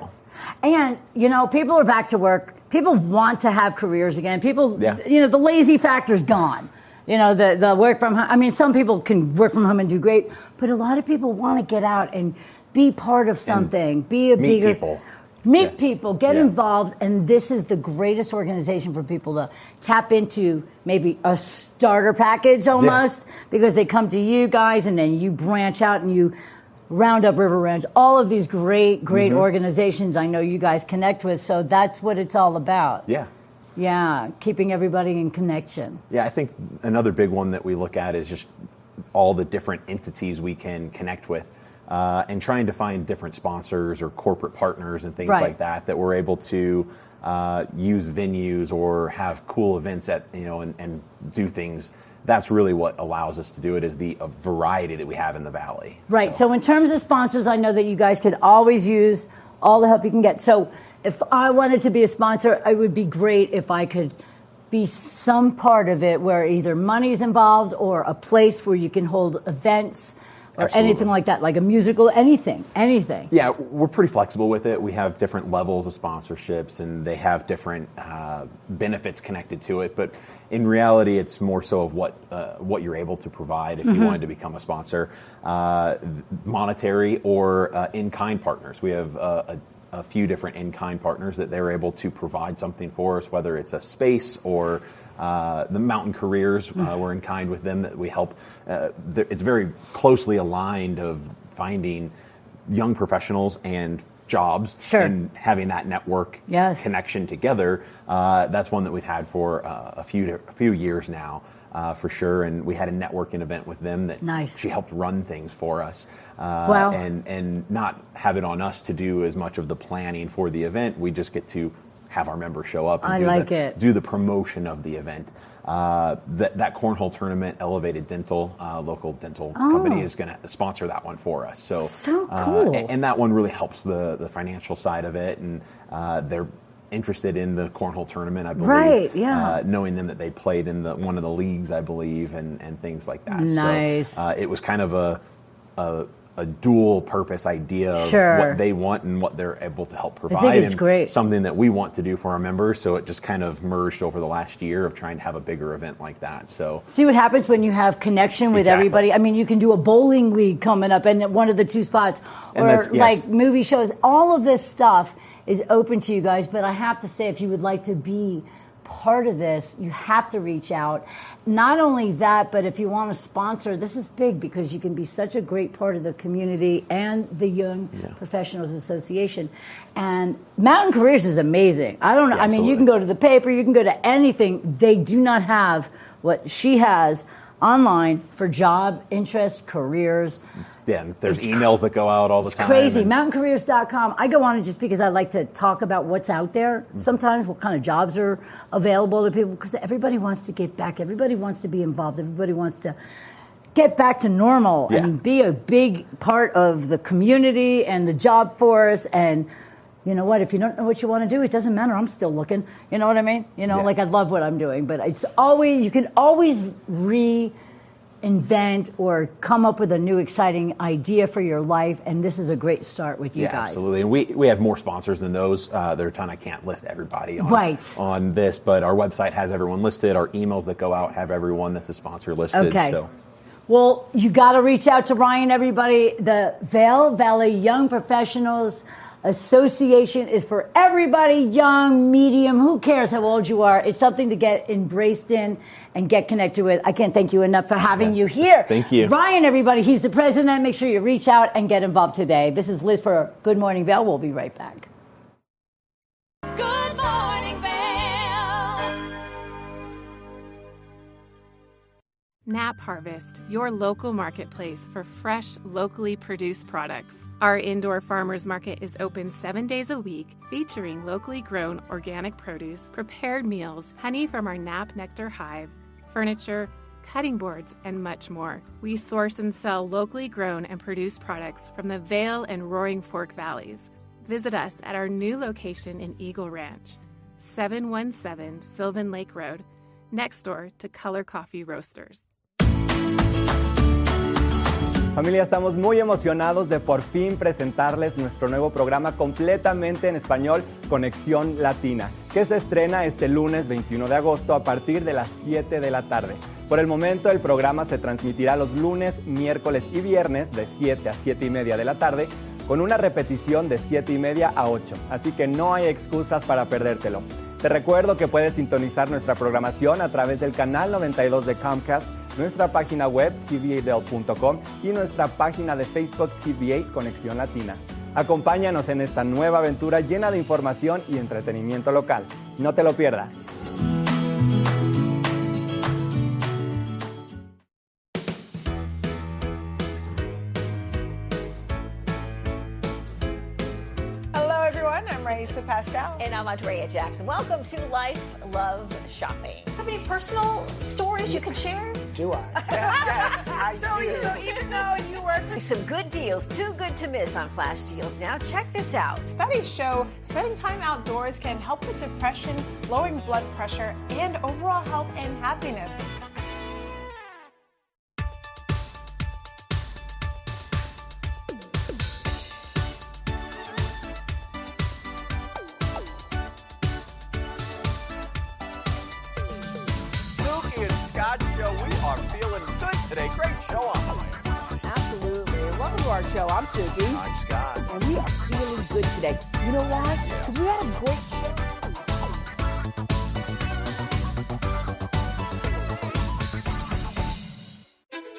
And, you know, people are back to work. People want to have careers again. People, Yeah. you know, the lazy factor's gone. You know, the, the work from home. I mean, some people can work from home and do great, but a lot of people want to get out and be part of something, be a meet bigger. people. Meet people, get Yeah. involved, and this is the greatest organization for people to tap into maybe a starter package almost because they come to you guys and then you branch out and you round up River Ranch, all of these great, great Mhm. organizations I know you guys connect with. So that's what it's all about. Yeah. Yeah, keeping everybody in connection. Yeah, I think another big one that we look at is just all the different entities we can connect with. Uh, and trying to find different sponsors or corporate partners and things Right. like that that we're able to uh, use venues or have cool events at you know and, and do things. That's really what allows us to do it is the uh, variety that we have in the valley. Right. So. in terms of sponsors, I know that you guys could always use all the help you can get. So if I wanted to be a sponsor, it would be great if I could be some part of it where either money's involved or a place where you can hold events or Absolutely. anything like that, like a musical, anything, anything. Yeah, we're pretty flexible with it. We have different levels of sponsorships, and they have different uh, benefits connected to it. But in reality, it's more so of what uh, what you're able to provide if Mhm. you wanted to become a sponsor, uh, monetary or uh, in kind partners. We have uh, a, a few different in kind partners that they're able to provide something for us, whether it's a space or uh, the Mountain Careers, uh, we're in kind with them that we help. Uh, it's very closely aligned of finding young professionals and jobs Sure. and having that network Yes. connection together. Uh, that's one that we've had for uh, a few a few years now. Uh, for sure, and we had a networking event with them that Nice. she helped run things for us, uh, Wow. and and not have it on us to do as much of the planning for the event. We just get to have our members show up and I do, like the, it. do the promotion of the event. Uh, that, that cornhole tournament, Elevated Dental, uh, local dental Oh. company, is going to sponsor that one for us. So, So uh, cool. and, and that one really helps the, the financial side of it. And uh, they're interested in the cornhole tournament, I believe. Right, yeah. Uh, knowing them that they played in the one of the leagues, I believe, and, and things like that. Nice. So, uh, it was kind of a, a, a dual purpose idea of Sure. what they want and what they're able to help think provide. it's and great. Something that we want to do for our members. So it just kind of merged over the last year of trying to have a bigger event like that. So See what happens when you have connection with Exactly. everybody. I mean, you can do a bowling league coming up in one of the two spots, or yes. like movie shows. All of this stuff is open to you guys. But I have to say, if you would like to be part of this, you have to reach out. Not only that, but if you want to sponsor, this is big because you can be such a great part of the community and the Young Professionals Association. And Mountain Careers is amazing. I don't know. I mean, you can go to the paper, you can go to anything. They do not have what she has online for job, interest, careers. yeah, there's emails that go out all the It's time. crazy. and- MountainCareers.com. I go on it just because I like to talk about what's out there. Mm-hmm. Sometimes what kind of jobs are available to people because everybody wants to get back. Everybody wants to be involved. Everybody wants to get back to normal Yeah. and be a big part of the community and the job force and you know what? If you don't know what you want to do, it doesn't matter. I'm still looking. You know what I mean? You know, Yeah. like I love what I'm doing, but it's always you can always reinvent or come up with a new exciting idea for your life, and this is a great start with you yeah, guys. absolutely. And we, we have more sponsors than those. Uh, there are a ton I can't list everybody on, Right. on this, but our website has everyone listed. Our emails that go out have everyone that's a sponsor listed. Okay. So Well, you got to reach out to Ryan, everybody. The Vail Valley Young Professionals Association is for everybody, young, medium, who cares how old you are. It's something to get embraced in and get connected with. I can't thank you enough for having you here. Thank you. Ryan, everybody, he's the president. Make sure you reach out and get involved today. This is Liz for Good Morning Vail. We'll be right back. Nap Harvest, your local marketplace for fresh, locally produced products. Our indoor farmers market is open seven days a week, featuring locally grown organic produce, prepared meals, honey from our Nap Nectar hive, furniture, cutting boards, and much more. We source and sell locally grown and produced products from the Vail and Roaring Fork Valleys. Visit us at our new location in Eagle Ranch, 717 Sylvan Lake Road, next door to Color Coffee Roasters. Familia, estamos muy emocionados de por fin presentarles nuestro nuevo programa completamente en español, Conexión Latina, que se estrena este lunes 21 de agosto a partir de las 7 de la tarde. Por el momento el programa se transmitirá los lunes, miércoles y viernes de 7 a 7 y media de la tarde, con una repetición de 7 y media a 8, así que no hay excusas para perdértelo. Te recuerdo que puedes sintonizar nuestra programación a través del canal 92 de Comcast, nuestra página web tva.com y nuestra página de Facebook TVA Conexión Latina. Acompáñanos en esta nueva aventura llena de información y entretenimiento local. No te lo pierdas. Raisa Pascal. And I'm Andrea Jackson. Welcome to Life Love Shopping. Have any personal stories you can share? Do I? so, so even though you work for some good deals, too good to miss on flash deals. Now check this out. Studies show spending time outdoors can help with depression, lowering blood pressure, and overall health and happiness. Today. Great show on the way. Absolutely. Welcome to our show. I'm Suki. I'm Scott. And we are feeling good today. You know why? Because we had a great show.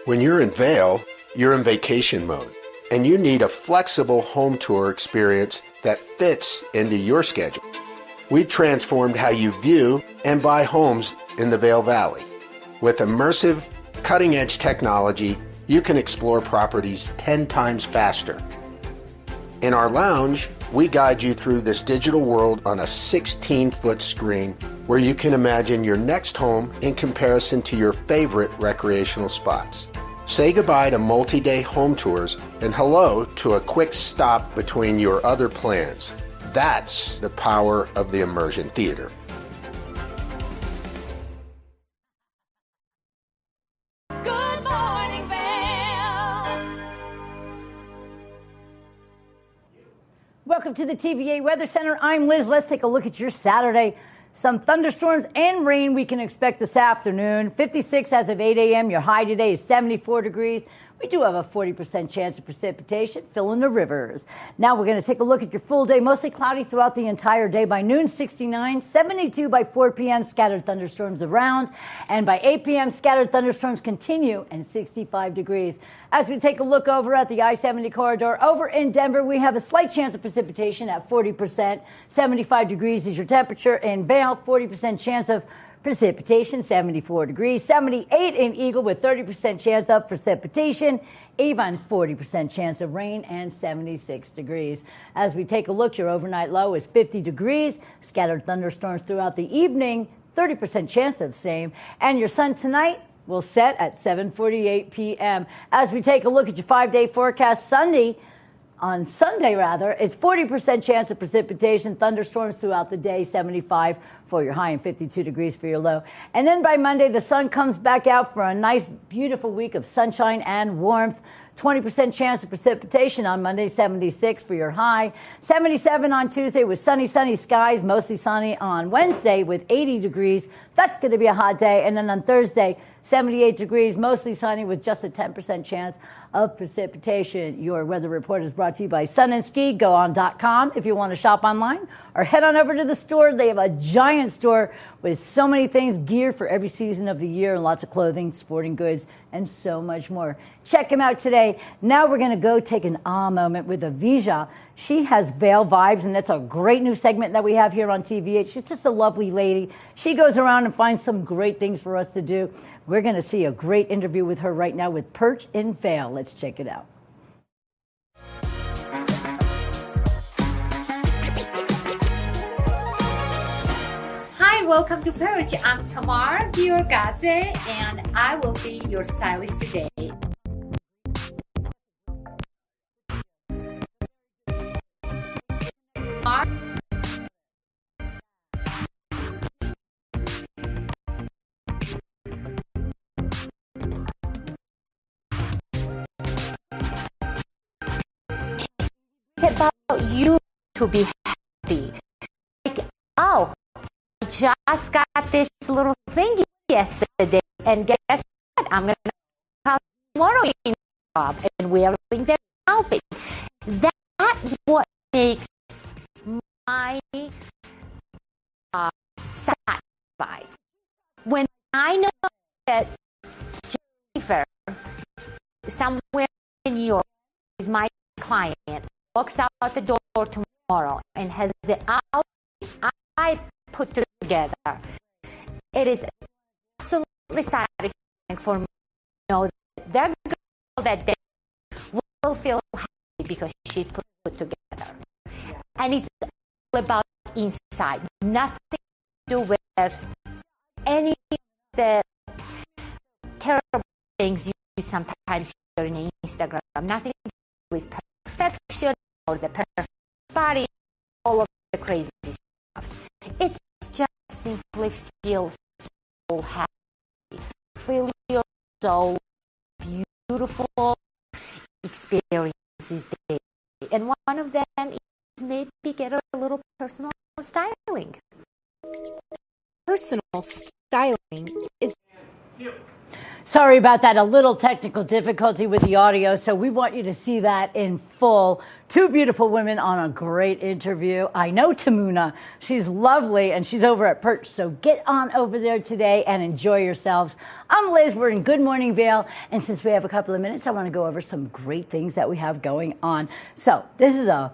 When you're in Vail, you're in vacation mode, and you need a flexible home tour experience that fits into your schedule. We've transformed how you view and buy homes in the Vail Valley. With immersive, cutting edge technology, you can explore properties 10 times faster. In our lounge, we guide you through this digital world on a 16 foot screen where you can imagine your next home in comparison to your favorite recreational spots. Say goodbye to multi day home tours and hello to a quick stop between your other plans. That's the power of the immersion theater. Welcome to the TV8 Weather Center. I'm Liz. Let's take a look at your Saturday. Some thunderstorms and rain we can expect this afternoon. 56 as of 8 a.m. Your high today is 74 degrees. We do have a 40% chance of precipitation filling the rivers. Now we're going to take a look at your full day. Mostly cloudy throughout the entire day. By noon, 69, 72 by 4 p.m. Scattered thunderstorms around. And by 8 p.m., scattered thunderstorms continue and 65 degrees. As we take a look over at the I-70 corridor over in Denver, we have a slight chance of precipitation at 40%. 75 degrees is your temperature. In Vail, 40% chance of precipitation, 74 degrees. 78 in Eagle with 30% chance of precipitation. Avon, 40% chance of rain and 76 degrees. As we take a look, your overnight low is 50 degrees. Scattered thunderstorms throughout the evening, 30% chance of same. And your sun tonight, will set at 7:48 p.m. As we take a look at your 5-day forecast Sunday, on Sunday rather, it's 40% chance of precipitation, thunderstorms throughout the day, 75 for your high and 52 degrees for your low. And then by Monday, the sun comes back out for a nice, beautiful week of sunshine and warmth. 20% chance of precipitation on Monday, 76 for your high. 77 on Tuesday with sunny, sunny skies, mostly sunny on Wednesday with 80 degrees. That's going to be a hot day. And then on Thursday, 78 degrees, mostly sunny with just a 10% chance of precipitation. Your weather report is brought to you by Sun and Ski. Go on.com if you want to shop online or head on over to the store. They have a giant store with so many things, gear for every season of the year, and lots of clothing, sporting goods, and so much more. Check them out today. Now we're going to go take an ah moment with Avija. She has Vail Vibes, and that's a great new segment that we have here on TV8. She's just a lovely lady. She goes around and finds some great things for us to do. We're going to see a great interview with her right now with Perch in Vail. Let's check it out. Hi, welcome to Perch. I'm Tamar Biorgadze, and I will be your stylist today. You to be happy. Like, oh, I just got this little thing yesterday, and guess what? I'm gonna come tomorrow in job and wearing that outfit. That's what makes my uh, satisfied. When I know that Jennifer, somewhere in New York, is my client, walks out the door tomorrow and has the outfit I put together, it is absolutely satisfying for me to know that that girl that day will feel happy because she's put, put together. And it's all about inside, nothing to do with any of the terrible things you sometimes hear in Instagram. Nothing to do with perfection the perfect body, all of the crazy stuff. It's just simply feels so happy, feel so beautiful experiences day. And one of them is maybe get a little personal styling. Personal styling is Sorry about that. A little technical difficulty with the audio. So we want you to see that in full. Two beautiful women on a great interview. I know Tamuna. She's lovely and she's over at Perch. So get on over there today and enjoy yourselves. I'm Liz. We're in Good Morning Vail. And since we have a couple of minutes, I want to go over some great things that we have going on. So this is a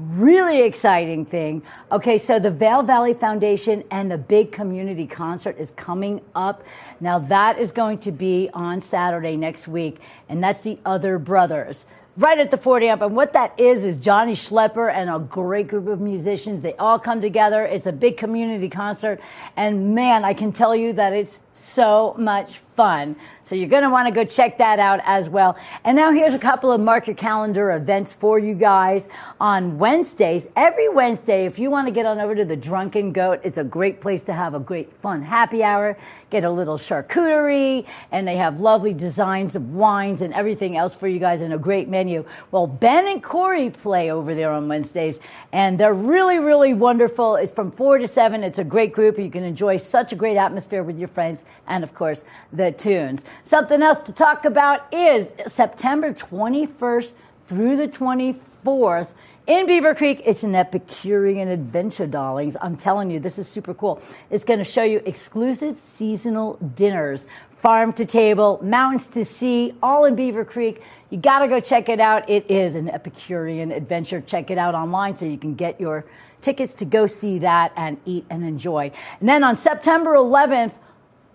really exciting thing. Okay, so the Vail Valley Foundation and the big community concert is coming up. Now that is going to be on Saturday next week, and that's the Other Brothers. Right at the Ford Amp. And what that is, is Johnny Schlepper and a great group of musicians. They all come together. It's a big community concert. And man, I can tell you that it's so much fun. So you're going to want to go check that out as well. And now here's a couple of mark your calendar events for you guys on Wednesdays. Every Wednesday, if you want to get on over to the Drunken Goat, it's a great place to have a great fun happy hour, get a little charcuterie, and they have lovely designs of wines and everything else for you guys and a great menu. Well, Ben and Corey play over there on Wednesdays, and they're really, really wonderful. It's from 4 to 7. It's a great group. You can enjoy such a great atmosphere with your friends and, of course, the tunes. Something else to talk about is September 21st through the 24th. In Beaver Creek, it's an Epicurean adventure, darlings. I'm telling you, this is super cool. It's going to show you exclusive seasonal dinners, farm to table, mountains to sea, all in Beaver Creek. You got to go check it out. It is an Epicurean adventure. Check it out online so you can get your tickets to go see that and eat and enjoy. And then on September 11th,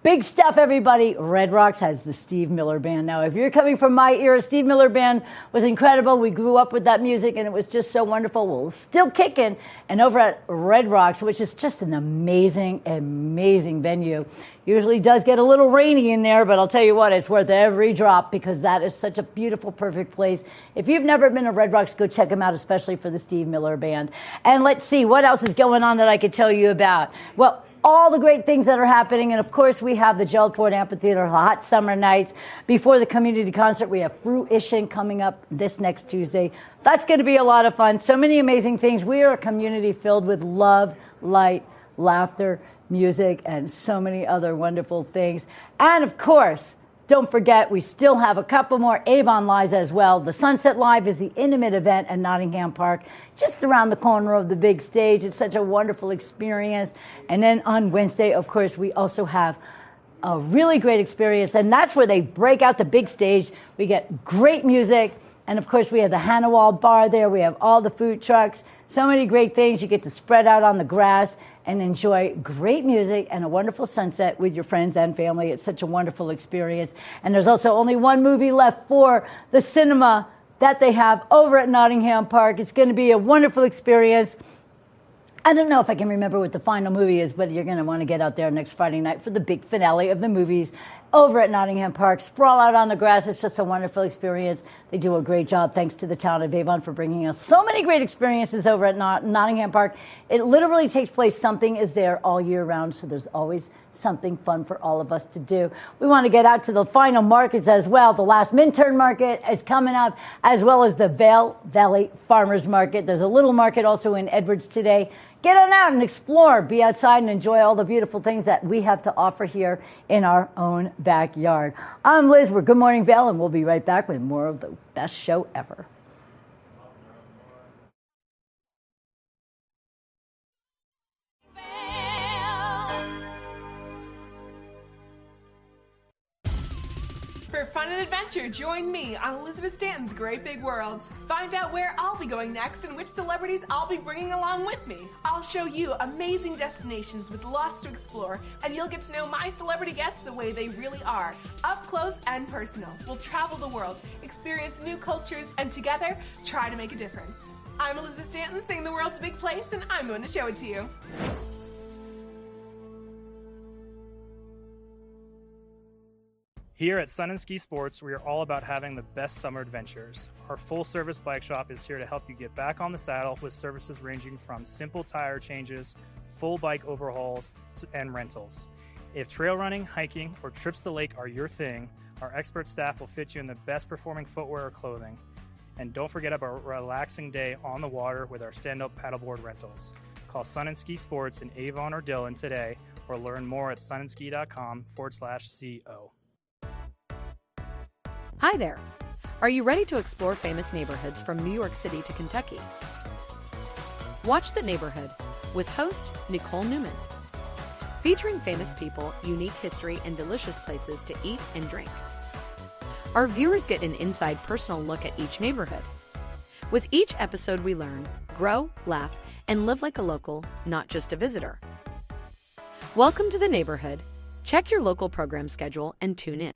Big stuff, everybody. Red Rocks has the Steve Miller Band. Now, if you're coming from my era, Steve Miller Band was incredible. We grew up with that music and it was just so wonderful. Well, still kicking. And over at Red Rocks, which is just an amazing, amazing venue. Usually does get a little rainy in there, but I'll tell you what, it's worth every drop because that is such a beautiful, perfect place. If you've never been to Red Rocks, go check them out, especially for the Steve Miller Band. And let's see, what else is going on that I could tell you about? Well, all the great things that are happening. And of course, we have the Gerald Ford Amphitheater hot summer nights. Before the community concert, we have Fruition coming up this next Tuesday. That's going to be a lot of fun. So many amazing things. We are a community filled with love, light, laughter, music, and so many other wonderful things. And of course, don't forget, we still have a couple more Avon Lives as well. The Sunset Live is the intimate event at Nottingham Park, just around the corner of the big stage. It's such a wonderful experience. And then on Wednesday, of course, we also have a really great experience. And that's where they break out the big stage. We get great music. And of course, we have the Hannawald Bar there. We have all the food trucks. So many great things. You get to spread out on the grass and enjoy great music and a wonderful sunset with your friends and family. It's such a wonderful experience. And there's also only one movie left for the cinema that they have over at Nottingham Park. It's going to be a wonderful experience. I don't know if I can remember what the final movie is, but you're going to want to get out there next Friday night for the big finale of the movies over at Nottingham Park. Sprawl out on the grass. It's just a wonderful experience. They do a great job. Thanks to the town of Avon for bringing us so many great experiences over at Not- Nottingham Park. It literally takes place. Something is there all year round, so there's always something fun for all of us to do. We want to get out to the final markets as well. The last Minturn market is coming up, as well as the Vail Valley Farmers Market. There's a little market also in Edwards today. Get on out and explore, be outside and enjoy all the beautiful things that we have to offer here in our own backyard. I'm Liz. We're Good Morning Vail, and we'll be right back with more of the best show ever. Fun and adventure, join me on Elizabeth Stanton's Great Big World. Find out where I'll be going next and which celebrities I'll be bringing along with me. I'll show you amazing destinations with lots to explore, and you'll get to know my celebrity guests the way they really are, up close and personal. We'll travel the world, experience new cultures, and together try to make a difference. I'm Elizabeth Stanton, saying the world's a big place, and I'm going to show it to you. Here at Sun and Ski Sports, we are all about having the best summer adventures. Our full service bike shop is here to help you get back on the saddle with services ranging from simple tire changes, full bike overhauls, and rentals. If trail running, hiking, or trips to the lake are your thing, our expert staff will fit you in the best performing footwear or clothing. And don't forget about a relaxing day on the water with our stand up paddleboard rentals. Call Sun and Ski Sports in Avon or Dillon today or learn more at sunandski.com forward slash CO. Hi there. Are you ready to explore famous neighborhoods from New York City to Kentucky? Watch The Neighborhood with host Nicole Newman. Featuring famous people, unique history, and delicious places to eat and drink. Our viewers get an inside personal look at each neighborhood. With each episode, we learn, grow, laugh, and live like a local, not just a visitor. Welcome to The Neighborhood. Check your local program schedule and tune in.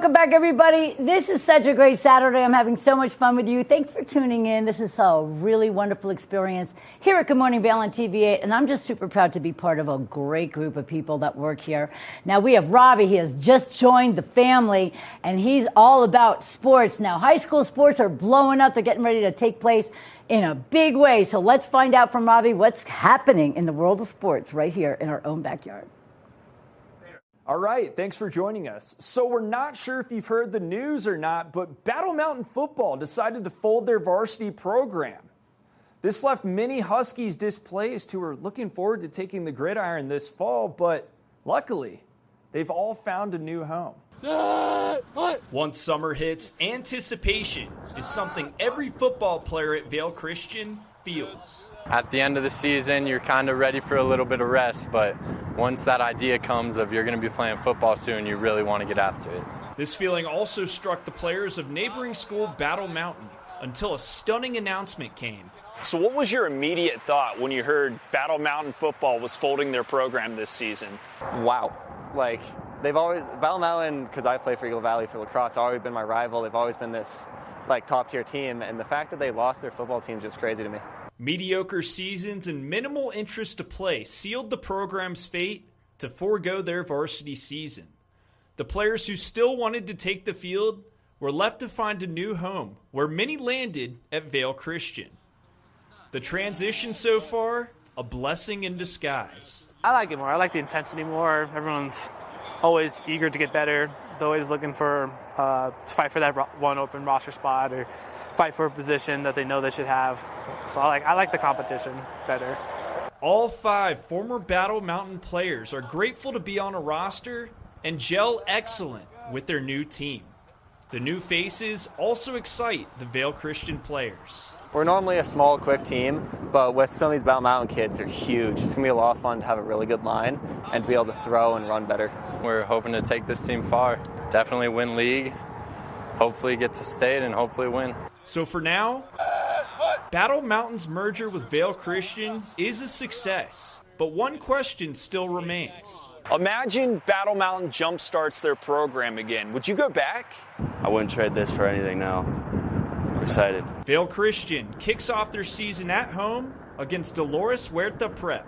Welcome back, everybody. This is such a great Saturday. I'm having so much fun with you. Thanks for tuning in. This is a really wonderful experience here at Good Morning Vail on TV8, and I'm just super proud to be part of a great group of people that work here. Now, we have Robbie. He has just joined the family, and he's all about sports. Now, high school sports are blowing up. They're getting ready to take place in a big way. So let's find out from Robbie what's happening in the world of sports right here in our own backyard. All right, thanks for joining us. So, we're not sure if you've heard the news or not, but Battle Mountain Football decided to fold their varsity program. This left many Huskies displaced who are looking forward to taking the gridiron this fall, but luckily, they've all found a new home. Once summer hits, anticipation is something every football player at Vail Christian feels. At the end of the season, you're kind of ready for a little bit of rest, but once that idea comes of you're going to be playing football soon, you really want to get after it. This feeling also struck the players of neighboring school Battle Mountain until a stunning announcement came. So, what was your immediate thought when you heard Battle Mountain Football was folding their program this season? Wow. Like, they've always, Battle Mountain, because I play for Eagle Valley for lacrosse, always been my rival. They've always been this, like, top tier team. And the fact that they lost their football team is just crazy to me. Mediocre seasons and minimal interest to play sealed the program's fate to forego their varsity season. The players who still wanted to take the field were left to find a new home, where many landed at Vail Christian. The transition so far, a blessing in disguise. I like it more. I like the intensity more. Everyone's always eager to get better. They're always looking for uh, to fight for that one open roster spot or fight for a position that they know they should have. So I like I like the competition better. All five former Battle Mountain players are grateful to be on a roster and gel excellent with their new team. The new faces also excite the Vail Christian players. We're normally a small, quick team, but with some of these Battle Mountain kids, they're huge. It's going to be a lot of fun to have a really good line and be able to throw and run better. We're hoping to take this team far. Definitely win league. Hopefully get to state and hopefully win. So for now, Battle Mountain's merger with Vail Christian is a success, but one question still remains. Imagine Battle Mountain jumpstarts their program again. Would you go back? I wouldn't trade this for anything now. I'm excited. Vail Christian kicks off their season at home against Dolores Huerta Prep.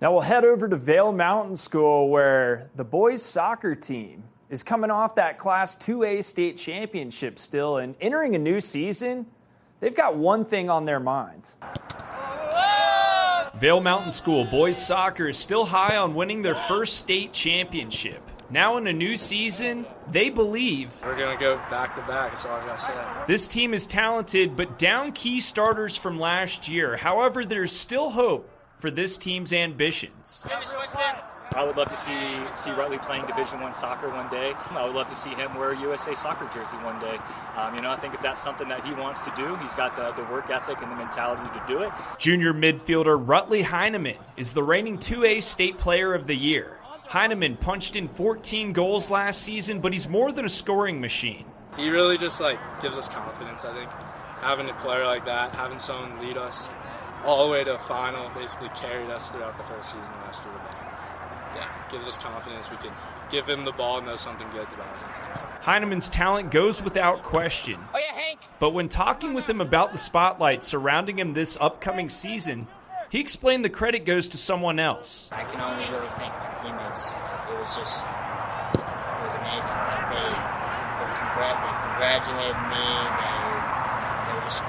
Now we'll head over to Vail Mountain School where the boys soccer team is coming off that Class 2A state championship still and entering a new season. They've got one thing on their minds. Vail Mountain School boys soccer is still high on winning their first state championship. Now in a new season, they believe We're going to go back to back. That's all I got to say. this team is talented but down key starters from last year. However, there's still hope for this team's ambitions. I would love to see see Rutley playing Division One soccer one day. I would love to see him wear a USA soccer jersey one day. Um, you know, I think if that's something that he wants to do, he's got the, the work ethic and the mentality to do it. Junior midfielder Rutley Heineman is the reigning 2A state player of the year. Heineman punched in 14 goals last season, but he's more than a scoring machine. He really just like gives us confidence. I think having a player like that, having someone lead us all the way to a final, basically carried us throughout the whole season last year. But yeah, gives us confidence. We can give him the ball and know something good's about him. Heineman's talent goes without question. Oh yeah, Hank. But when talking with him about the spotlight surrounding him this upcoming season, he explained the credit goes to someone else. I can only really thank my teammates. Like, it was just, it was amazing. Like they, they, congr- they congratulated me. They, they were just,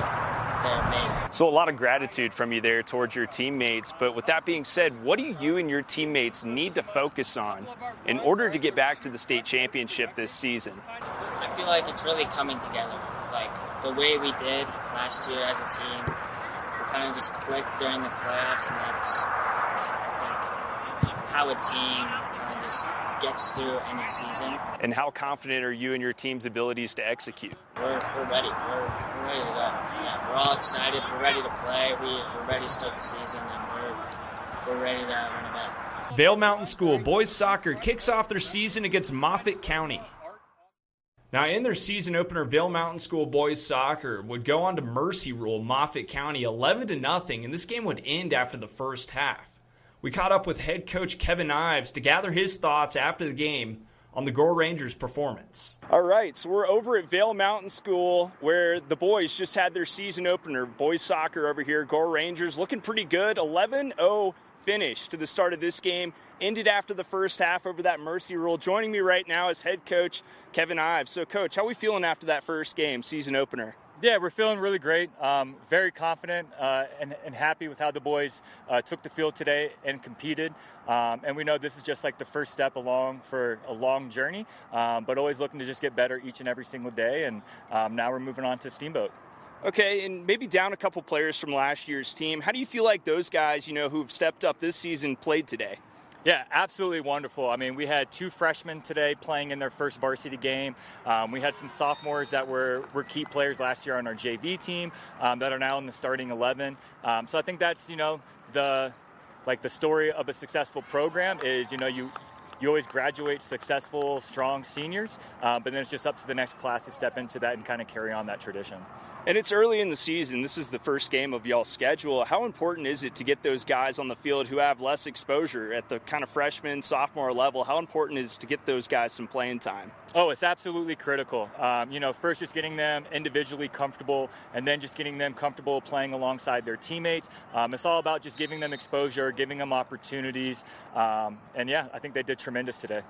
they're amazing. So, a lot of gratitude from you there towards your teammates. But with that being said, what do you and your teammates need to focus on in order to get back to the state championship this season? I feel like it's really coming together. Like the way we did last year as a team, we kind of just clicked during the playoffs, and that's, I think, how a team kind of just gets through any season. And how confident are you in your team's abilities to execute? We're, we're ready. We're, we're ready to go. Yeah, we're all excited. We're ready to play. We, we're ready to start the season, and we're, we're ready to win it back. Vail Mountain School boys soccer kicks off their season against Moffat County. Now, in their season opener, Vail Mountain School boys soccer would go on to mercy rule Moffat County 11 to nothing, and this game would end after the first half. We caught up with head coach Kevin Ives to gather his thoughts after the game on the Gore Rangers' performance. All right, so we're over at Vail Mountain School where the boys just had their season opener. Boys soccer over here, Gore Rangers looking pretty good. 11 0 finish to the start of this game. Ended after the first half over that mercy rule. Joining me right now is head coach Kevin Ives. So, coach, how are we feeling after that first game, season opener? Yeah, we're feeling really great. Um, very confident uh, and, and, happy with how the boys uh, took the field today and competed. Um, and we know this is just like the first step along for a long journey, um, but always looking to just get better each and every single day. And um, now we're moving on to Steamboat. Okay, and maybe down a couple players from last year's team. How do you feel like those guys, you know, who've stepped up this season played today? Yeah, absolutely wonderful. I mean, we had two freshmen today playing in their first varsity game. Um, we had some sophomores that were, were key players last year on our JV team um, that are now in the starting 11. Um, so I think that's, you know, the like the story of a successful program is, you know, you you always graduate successful, strong seniors, uh, but then it's just up to the next class to step into that and kind of carry on that tradition. And it's early in the season. This is the first game of y'all's schedule. How important is it to get those guys on the field who have less exposure at the kind of freshman, sophomore level? How important is it to get those guys some playing time? Oh, it's absolutely critical. Um, you know, first just getting them individually comfortable, and then just getting them comfortable playing alongside their teammates. Um, it's all about just giving them exposure, giving them opportunities, um, and yeah, I think they did tremendous today.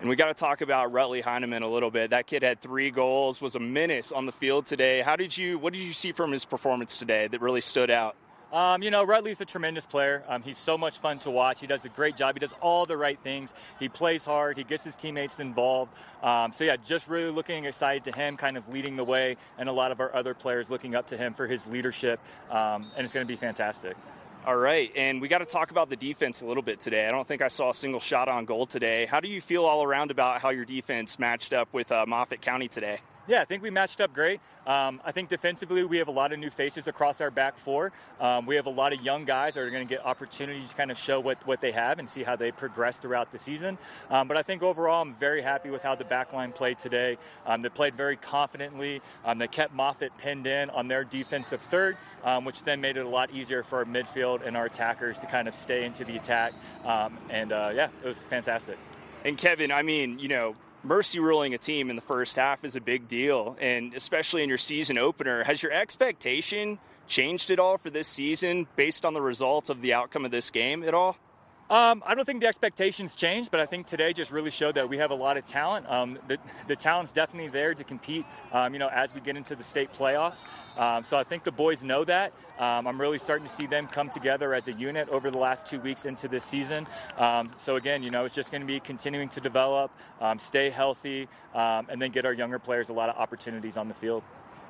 And we got to talk about Rutley Heineman a little bit. That kid had three goals, was a menace on the field today. How did you? What did you see from his performance today that really stood out? Um, you know, Rutley's a tremendous player. Um, he's so much fun to watch. He does a great job. He does all the right things. He plays hard. He gets his teammates involved. Um, so yeah, just really looking excited to him, kind of leading the way, and a lot of our other players looking up to him for his leadership. Um, and it's going to be fantastic. All right, and we got to talk about the defense a little bit today. I don't think I saw a single shot on goal today. How do you feel all around about how your defense matched up with uh, Moffat County today? Yeah, I think we matched up great. Um, I think defensively we have a lot of new faces across our back four. Um, we have a lot of young guys that are going to get opportunities to kind of show what, what they have and see how they progress throughout the season. Um, but I think overall I'm very happy with how the back line played today. Um, they played very confidently. Um, they kept Moffat pinned in on their defensive third, um, which then made it a lot easier for our midfield and our attackers to kind of stay into the attack. and uh, yeah, it was fantastic. And Kevin, I mean, you know, mercy ruling a team in the first half is a big deal, and especially in your season opener. Has your expectation changed at all for this season based on the results of the outcome of this game at all? Um, I don't think the expectations changed, but I think today just really showed that we have a lot of talent. Um, the, the talent's definitely there to compete, um, you know, as we get into the state playoffs. Um, so I think the boys know that. Um, I'm really starting to see them come together as a unit over the last two weeks into this season. Um, so again, you know, it's just going to be continuing to develop, stay healthy, and then get our younger players a lot of opportunities on the field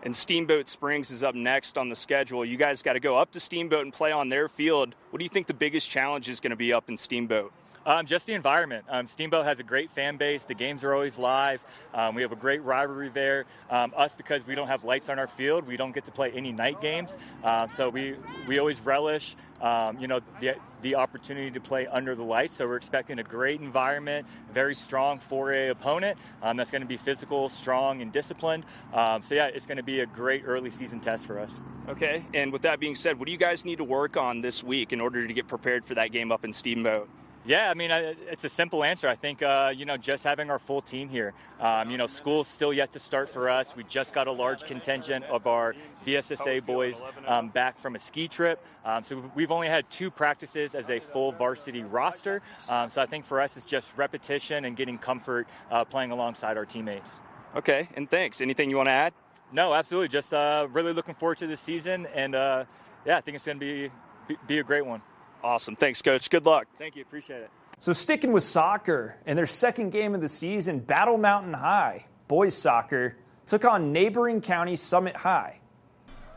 and Steamboat Springs is up next on the schedule. You guys got to go up to Steamboat and play on their field. What do you think the biggest challenge is going to be up in Steamboat? Um, just the environment. Um, Steamboat has a great fan base. The games are always live. Um, we have a great rivalry there. Um, us, because we don't have lights on our field, we don't get to play any night games. Um, so we, we always relish, um, you know, the, the opportunity to play under the lights. So we're expecting a great environment, very strong 4A opponent that's going to be physical, strong, and disciplined. so yeah, it's going to be a great early season test for us. Okay. And with that being said, what do you guys need to work on this week in order to get prepared for that game up in Steamboat? Yeah, I mean, it's a simple answer. I think, uh, you know, just having our full team here. Um, you know, school's still yet to start for us. We just got a large contingent of our VSSA boys um, back from a ski trip. Um, so we've only had two practices as a full varsity roster. Um, so I think for us, it's just repetition and getting comfort uh, playing alongside our teammates. Okay, and thanks. Anything you want to add? No, absolutely. Just uh, really looking forward to this season. And uh, yeah, I think it's going to be, be, be a great one. Awesome. Thanks, Coach. Good luck. Thank you. Appreciate it. So, sticking with soccer, in their second game of the season, Battle Mountain High, boys soccer, took on neighboring county Summit High.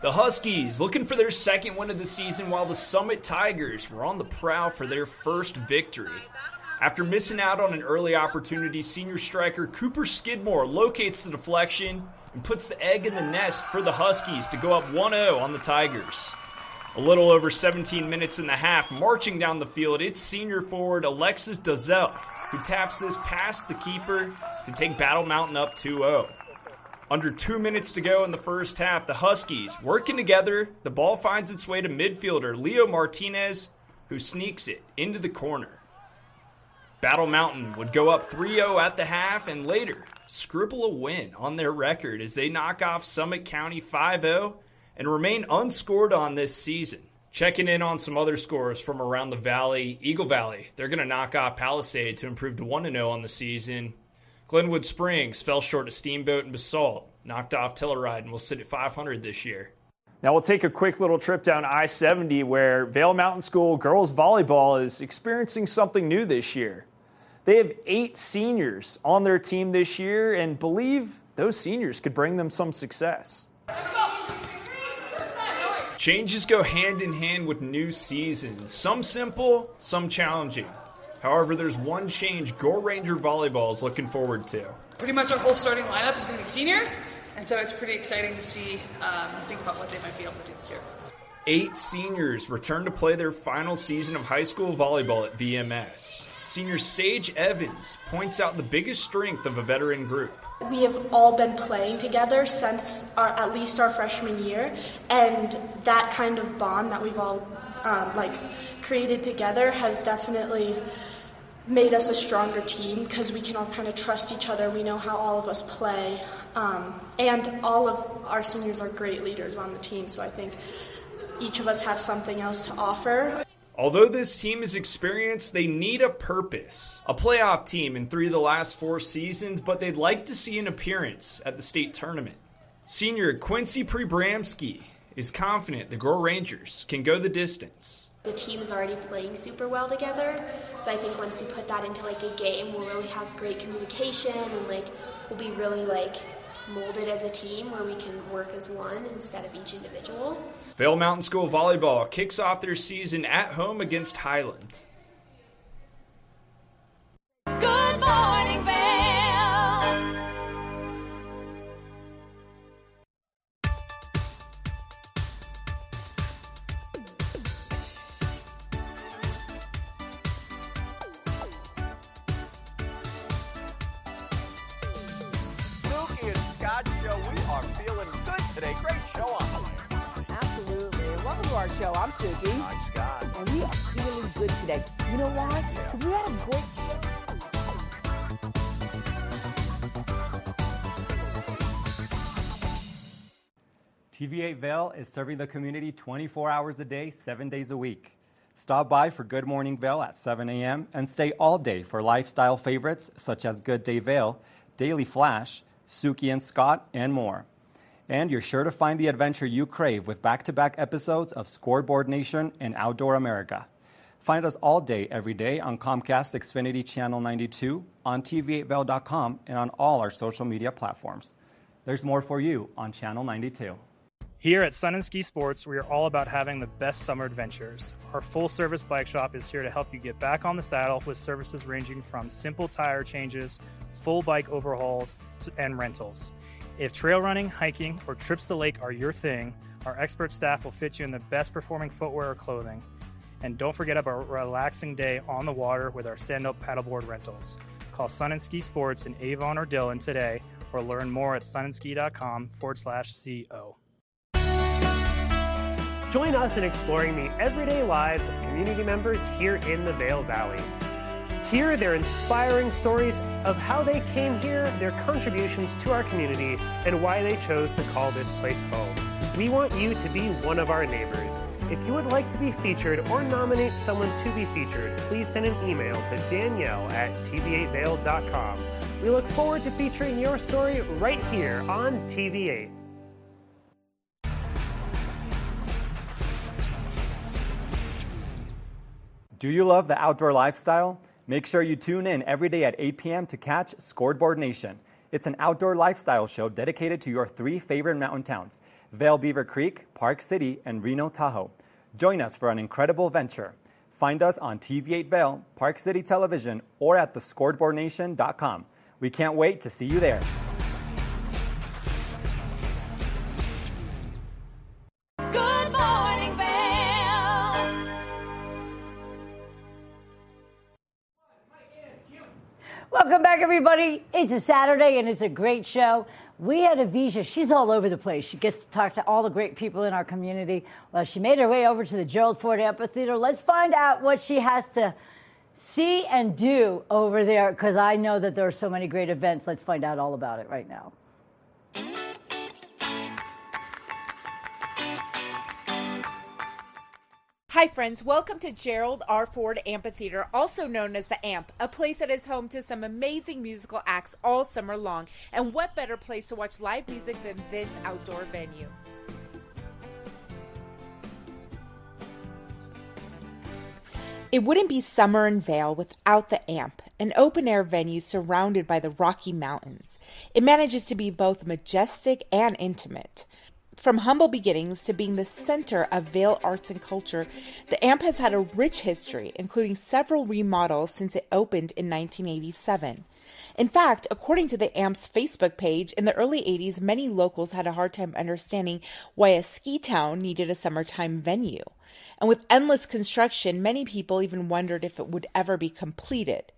The Huskies looking for their second win of the season while the Summit Tigers were on the prowl for their first victory. After missing out on an early opportunity, senior striker Cooper Skidmore locates the deflection and puts the egg in the nest for the Huskies to go up 1 0 on the Tigers. A little over 17 minutes in the half, marching down the field, it's senior forward Alexis Dazelle who taps this past the keeper to take Battle Mountain up 2 0. Under two minutes to go in the first half, the Huskies working together. The ball finds its way to midfielder Leo Martinez, who sneaks it into the corner. Battle Mountain would go up 3 0 at the half and later scribble a win on their record as they knock off Summit County 5 0 and remain unscored on this season. Checking in on some other scores from around the valley. Eagle Valley, they're going to knock off Palisade to improve to 1 0 on the season. Glenwood Springs fell short of Steamboat and Basalt, knocked off Telluride, and will sit at 500 this year. Now we'll take a quick little trip down I 70 where Vail Mountain School girls volleyball is experiencing something new this year. They have eight seniors on their team this year and believe those seniors could bring them some success. Changes go hand in hand with new seasons, some simple, some challenging. However, there's one change Gore Ranger Volleyball is looking forward to. Pretty much our whole starting lineup is going to be seniors, and so it's pretty exciting to see um, think about what they might be able to do this year. Eight seniors return to play their final season of high school volleyball at VMS. Senior Sage Evans points out the biggest strength of a veteran group. We have all been playing together since our, at least our freshman year, and that kind of bond that we've all um, like created together has definitely made us a stronger team because we can all kind of trust each other. We know how all of us play, um, and all of our seniors are great leaders on the team. So I think each of us have something else to offer. Although this team is experienced, they need a purpose. A playoff team in three of the last four seasons, but they'd like to see an appearance at the state tournament. Senior Quincy Prebramski is confident the Gore Rangers can go the distance. The team is already playing super well together, so I think once we put that into like a game, we'll really have great communication and like we'll be really like molded as a team where we can work as one instead of each individual. Vail Mountain School Volleyball kicks off their season at home against Highland. Good morning, Vail. Today. Great show on the way. Absolutely. Welcome to our show. I'm Suki. Hi, Scott. And we are feeling good today. You know why? Because we had a great show. TV8 Vail is serving the community 24 hours a day, 7 days a week. Stop by for Good Morning Vail at 7 a.m. and stay all day for lifestyle favorites such as Good Day Vail, Daily Flash, Suki and Scott, and more. And you're sure to find the adventure you crave with back to back episodes of Scoreboard Nation and Outdoor America. Find us all day, every day on Comcast Xfinity Channel 92, on TV8Vail.com, and on all our social media platforms. There's more for you on Channel 92. Here at Sun and Ski Sports, we are all about having the best summer adventures. Our full service bike shop is here to help you get back on the saddle with services ranging from simple tire changes, full bike overhauls, and rentals. If trail running, hiking, or trips to lake are your thing, our expert staff will fit you in the best performing footwear or clothing. And don't forget about a relaxing day on the water with our stand up paddleboard rentals. Call Sun and Ski Sports in Avon or Dillon today or learn more at sunandski.com forward slash CO. Join us in exploring the everyday lives of community members here in the Vail Valley. Hear their inspiring stories of how they came here, their contributions to our community, and why they chose to call this place home. We want you to be one of our neighbors. If you would like to be featured or nominate someone to be featured, please send an email to Danielle at tv8vail.com. We look forward to featuring your story right here on TV8. Do you love the outdoor lifestyle? Make sure you tune in every day at 8 p.m. to catch Scoreboard Nation. It's an outdoor lifestyle show dedicated to your three favorite mountain towns Vail Beaver Creek, Park City, and Reno Tahoe. Join us for an incredible venture. Find us on TV8 Vail, Park City Television, or at thescoreboardnation.com. We can't wait to see you there. Welcome back, everybody. It's a Saturday and it's a great show. We had Avisha. She's all over the place. She gets to talk to all the great people in our community. Well, she made her way over to the Gerald Ford Amphitheater. Let's find out what she has to see and do over there because I know that there are so many great events. Let's find out all about it right now. Hi, friends. Welcome to Gerald R. Ford Amphitheater, also known as the AMP, a place that is home to some amazing musical acts all summer long. And what better place to watch live music than this outdoor venue? It wouldn't be summer in Vail without the AMP, an open air venue surrounded by the Rocky Mountains. It manages to be both majestic and intimate. From humble beginnings to being the center of Vail arts and culture, the AMP has had a rich history, including several remodels since it opened in 1987. In fact, according to the AMP's Facebook page, in the early 80s, many locals had a hard time understanding why a ski town needed a summertime venue. And with endless construction, many people even wondered if it would ever be completed.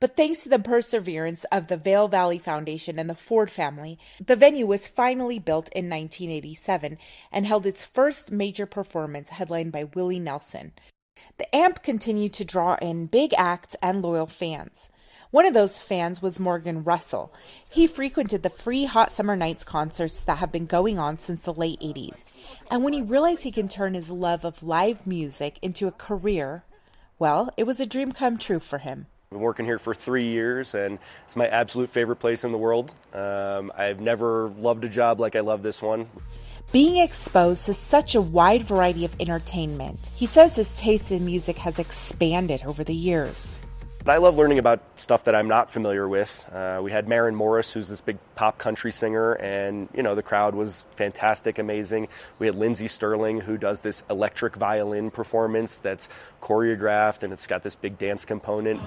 But thanks to the perseverance of the Vail Valley Foundation and the Ford family, the venue was finally built in 1987 and held its first major performance headlined by Willie Nelson. The AMP continued to draw in big acts and loyal fans. One of those fans was Morgan Russell. He frequented the free Hot Summer Nights concerts that have been going on since the late 80s. And when he realized he can turn his love of live music into a career, well, it was a dream come true for him. I've been working here for three years, and it's my absolute favorite place in the world. Um, I've never loved a job like I love this one. Being exposed to such a wide variety of entertainment, he says his taste in music has expanded over the years. But I love learning about stuff that I'm not familiar with. Uh, we had Maren Morris, who's this big pop country singer, and you know the crowd was fantastic, amazing. We had Lindsey Stirling, who does this electric violin performance that's choreographed and it's got this big dance component.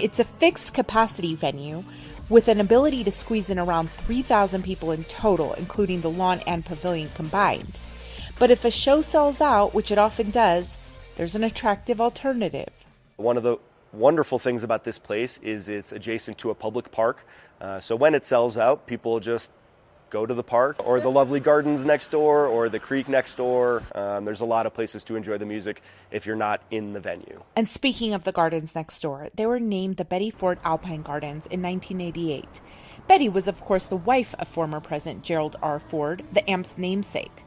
It's a fixed capacity venue with an ability to squeeze in around 3,000 people in total, including the lawn and pavilion combined. But if a show sells out, which it often does, there's an attractive alternative. One of the wonderful things about this place is it's adjacent to a public park. Uh, so when it sells out, people just go to the park or the lovely gardens next door or the creek next door. Um, there's a lot of places to enjoy the music if you're not in the venue. And speaking of the gardens next door, they were named the Betty Ford Alpine Gardens in 1988. Betty was, of course, the wife of former President Gerald R. Ford, the AMP's namesake.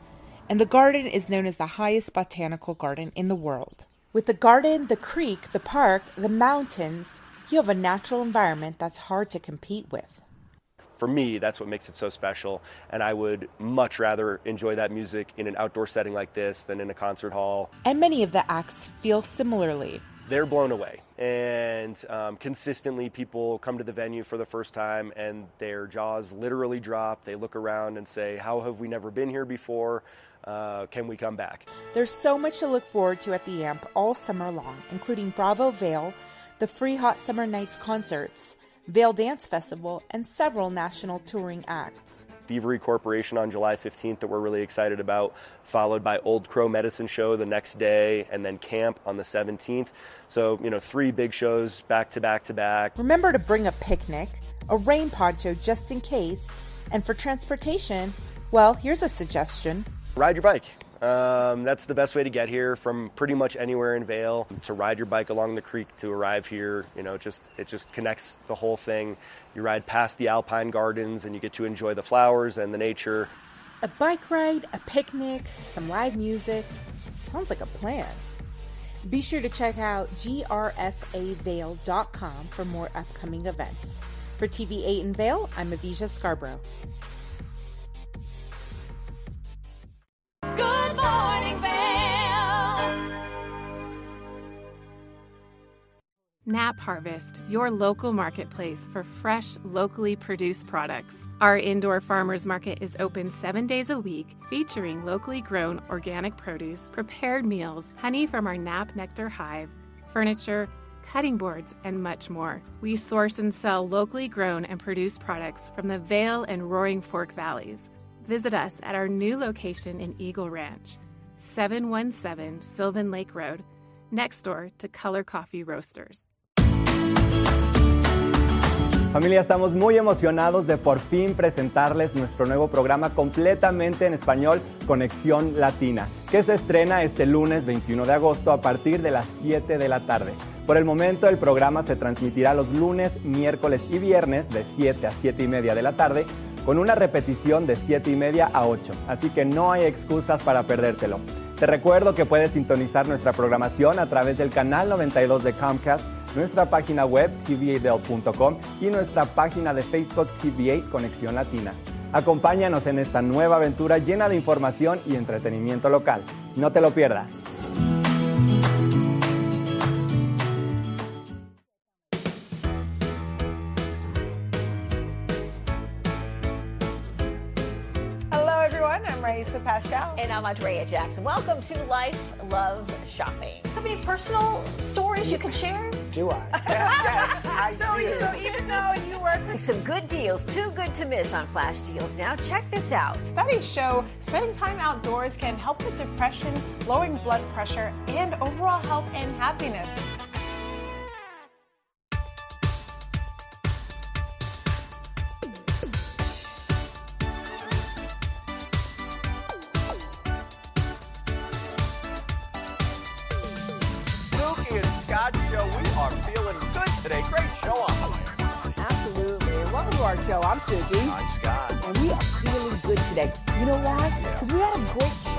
And the garden is known as the highest botanical garden in the world. With the garden, the creek, the park, the mountains, you have a natural environment that's hard to compete with. For me, that's what makes it so special, and I would much rather enjoy that music in an outdoor setting like this than in a concert hall. And many of the acts feel similarly. They're blown away, and um, consistently people come to the venue for the first time and their jaws literally drop. They look around and say, How have we never been here before? Uh, can we come back? There's so much to look forward to at the AMP all summer long, including Bravo Vail, the free Hot Summer Nights concerts, Vail Dance Festival, and several national touring acts. Beavery Corporation on July 15th that we're really excited about, followed by Old Crow Medicine Show the next day, and then Camp on the 17th. So, you know, three big shows back to back to back. Remember to bring a picnic, a rain poncho just in case, and for transportation, well, here's a suggestion. Ride your bike. Um, that's the best way to get here from pretty much anywhere in Vail. To ride your bike along the creek to arrive here, you know, just it just connects the whole thing. You ride past the Alpine Gardens and you get to enjoy the flowers and the nature. A bike ride, a picnic, some live music. Sounds like a plan. Be sure to check out grfavail.com for more upcoming events. For TV8 in Vail, I'm Avisha Scarborough. Nap Harvest, your local marketplace for fresh, locally produced products. Our indoor farmers market is open seven days a week, featuring locally grown organic produce, prepared meals, honey from our Nap Nectar hive, furniture, cutting boards, and much more. We source and sell locally grown and produced products from the Vail and Roaring Fork Valleys. Visit us at our new location in Eagle Ranch, 717 Sylvan Lake Road, next door to Color Coffee Roasters. Familia, estamos muy emocionados de por fin presentarles nuestro nuevo programa completamente en español, Conexión Latina, que se estrena este lunes 21 de agosto a partir de las 7 de la tarde. Por el momento el programa se transmitirá los lunes, miércoles y viernes de 7 a 7 y media de la tarde con una repetición de 7 y media a 8, así que no hay excusas para perdértelo. Te recuerdo que puedes sintonizar nuestra programación a través del canal 92 de Comcast, nuestra página web tvadel.com y nuestra página de Facebook TVA Conexión Latina. Acompáñanos en esta nueva aventura llena de información y entretenimiento local. No te lo pierdas. Hello, everyone. I'm Raisa Pascal. And I'm Andrea Jackson. Welcome to Life Love Shopping. Have any personal stories you can share? Do I? yes, I so, do. so even though you work for some good deals, too good to miss on flash deals now, check this out. Studies show spending time outdoors can help with depression, lowering blood pressure, and overall health and happiness. Today. Great show on the way. Absolutely. Welcome to our show. I'm Suki. I'm Scott. And we are feeling good today. You know why? Because we had a great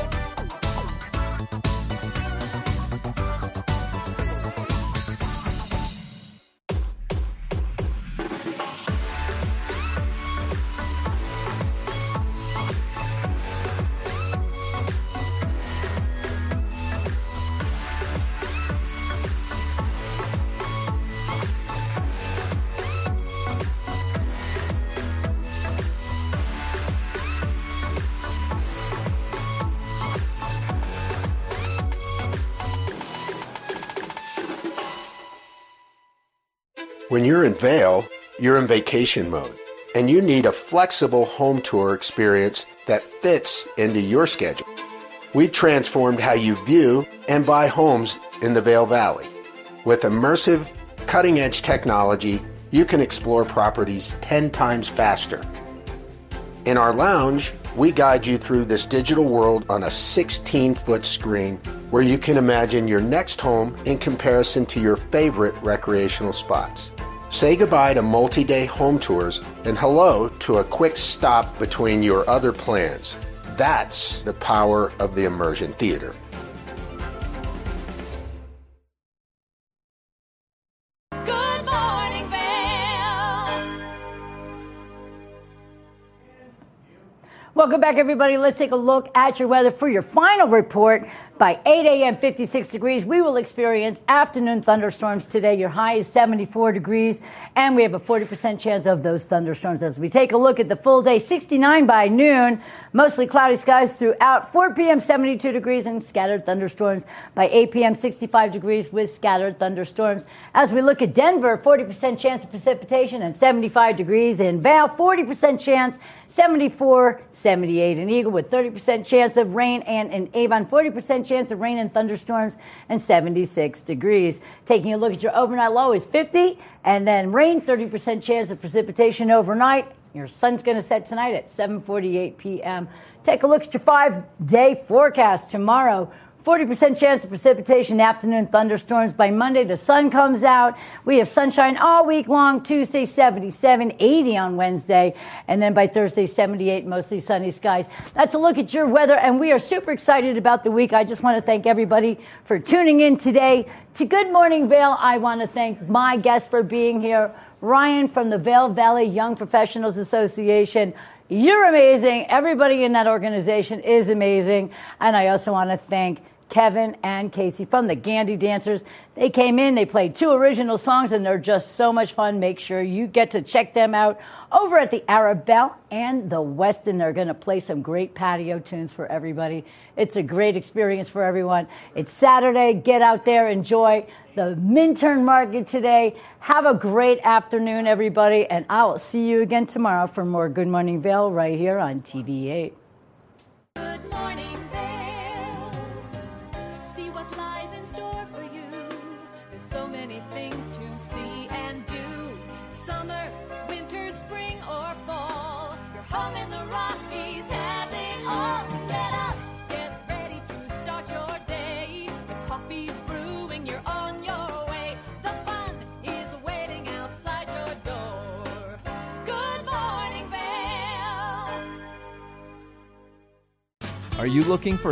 When you're in Vail, you're in vacation mode, and you need a flexible home tour experience that fits into your schedule. We've transformed how you view and buy homes in the Vail Valley. With immersive, cutting edge technology, you can explore properties 10 times faster. In our lounge, we guide you through this digital world on a 16 foot screen where you can imagine your next home in comparison to your favorite recreational spots. Say goodbye to multi day home tours and hello to a quick stop between your other plans. That's the power of the immersion theater. Welcome back, everybody. Let's take a look at your weather for your final report. By 8 a.m., 56 degrees. We will experience afternoon thunderstorms today. Your high is 74 degrees, and we have a 40% chance of those thunderstorms as we take a look at the full day. 69 by noon, mostly cloudy skies throughout. 4 p.m., 72 degrees and scattered thunderstorms. By 8 p.m., 65 degrees with scattered thunderstorms. As we look at Denver, 40% chance of precipitation and 75 degrees. In Vail, 40% chance 74, 78 in Eagle with 30% chance of rain and in Avon 40% chance of rain and thunderstorms and 76 degrees. Taking a look at your overnight low is 50 and then rain 30% chance of precipitation overnight. Your sun's going to set tonight at 7:48 p.m. Take a look at your 5-day forecast tomorrow. 40% chance of precipitation, afternoon thunderstorms. By Monday, the sun comes out. We have sunshine all week long. Tuesday, 77, 80 on Wednesday. And then by Thursday, 78, mostly sunny skies. That's a look at your weather. And we are super excited about the week. I just want to thank everybody for tuning in today to Good Morning Vail. I want to thank my guests for being here. Ryan from the Vail Valley Young Professionals Association. You're amazing. Everybody in that organization is amazing. And I also want to thank Kevin and Casey from the Gandy Dancers. They came in, they played two original songs, and they're just so much fun. Make sure you get to check them out over at the Arabelle and the Westin. They're going to play some great patio tunes for everybody. It's a great experience for everyone. It's Saturday. Get out there, enjoy the Minturn Market today. Have a great afternoon, everybody, and I will see you again tomorrow for more Good Morning Vail right here on TV8. Good morning, home in the Rockies has it all. So get up, get ready to start your day. The coffee's brewing, you're on your way. The fun is waiting outside your door. Good morning, Vail. Are you looking for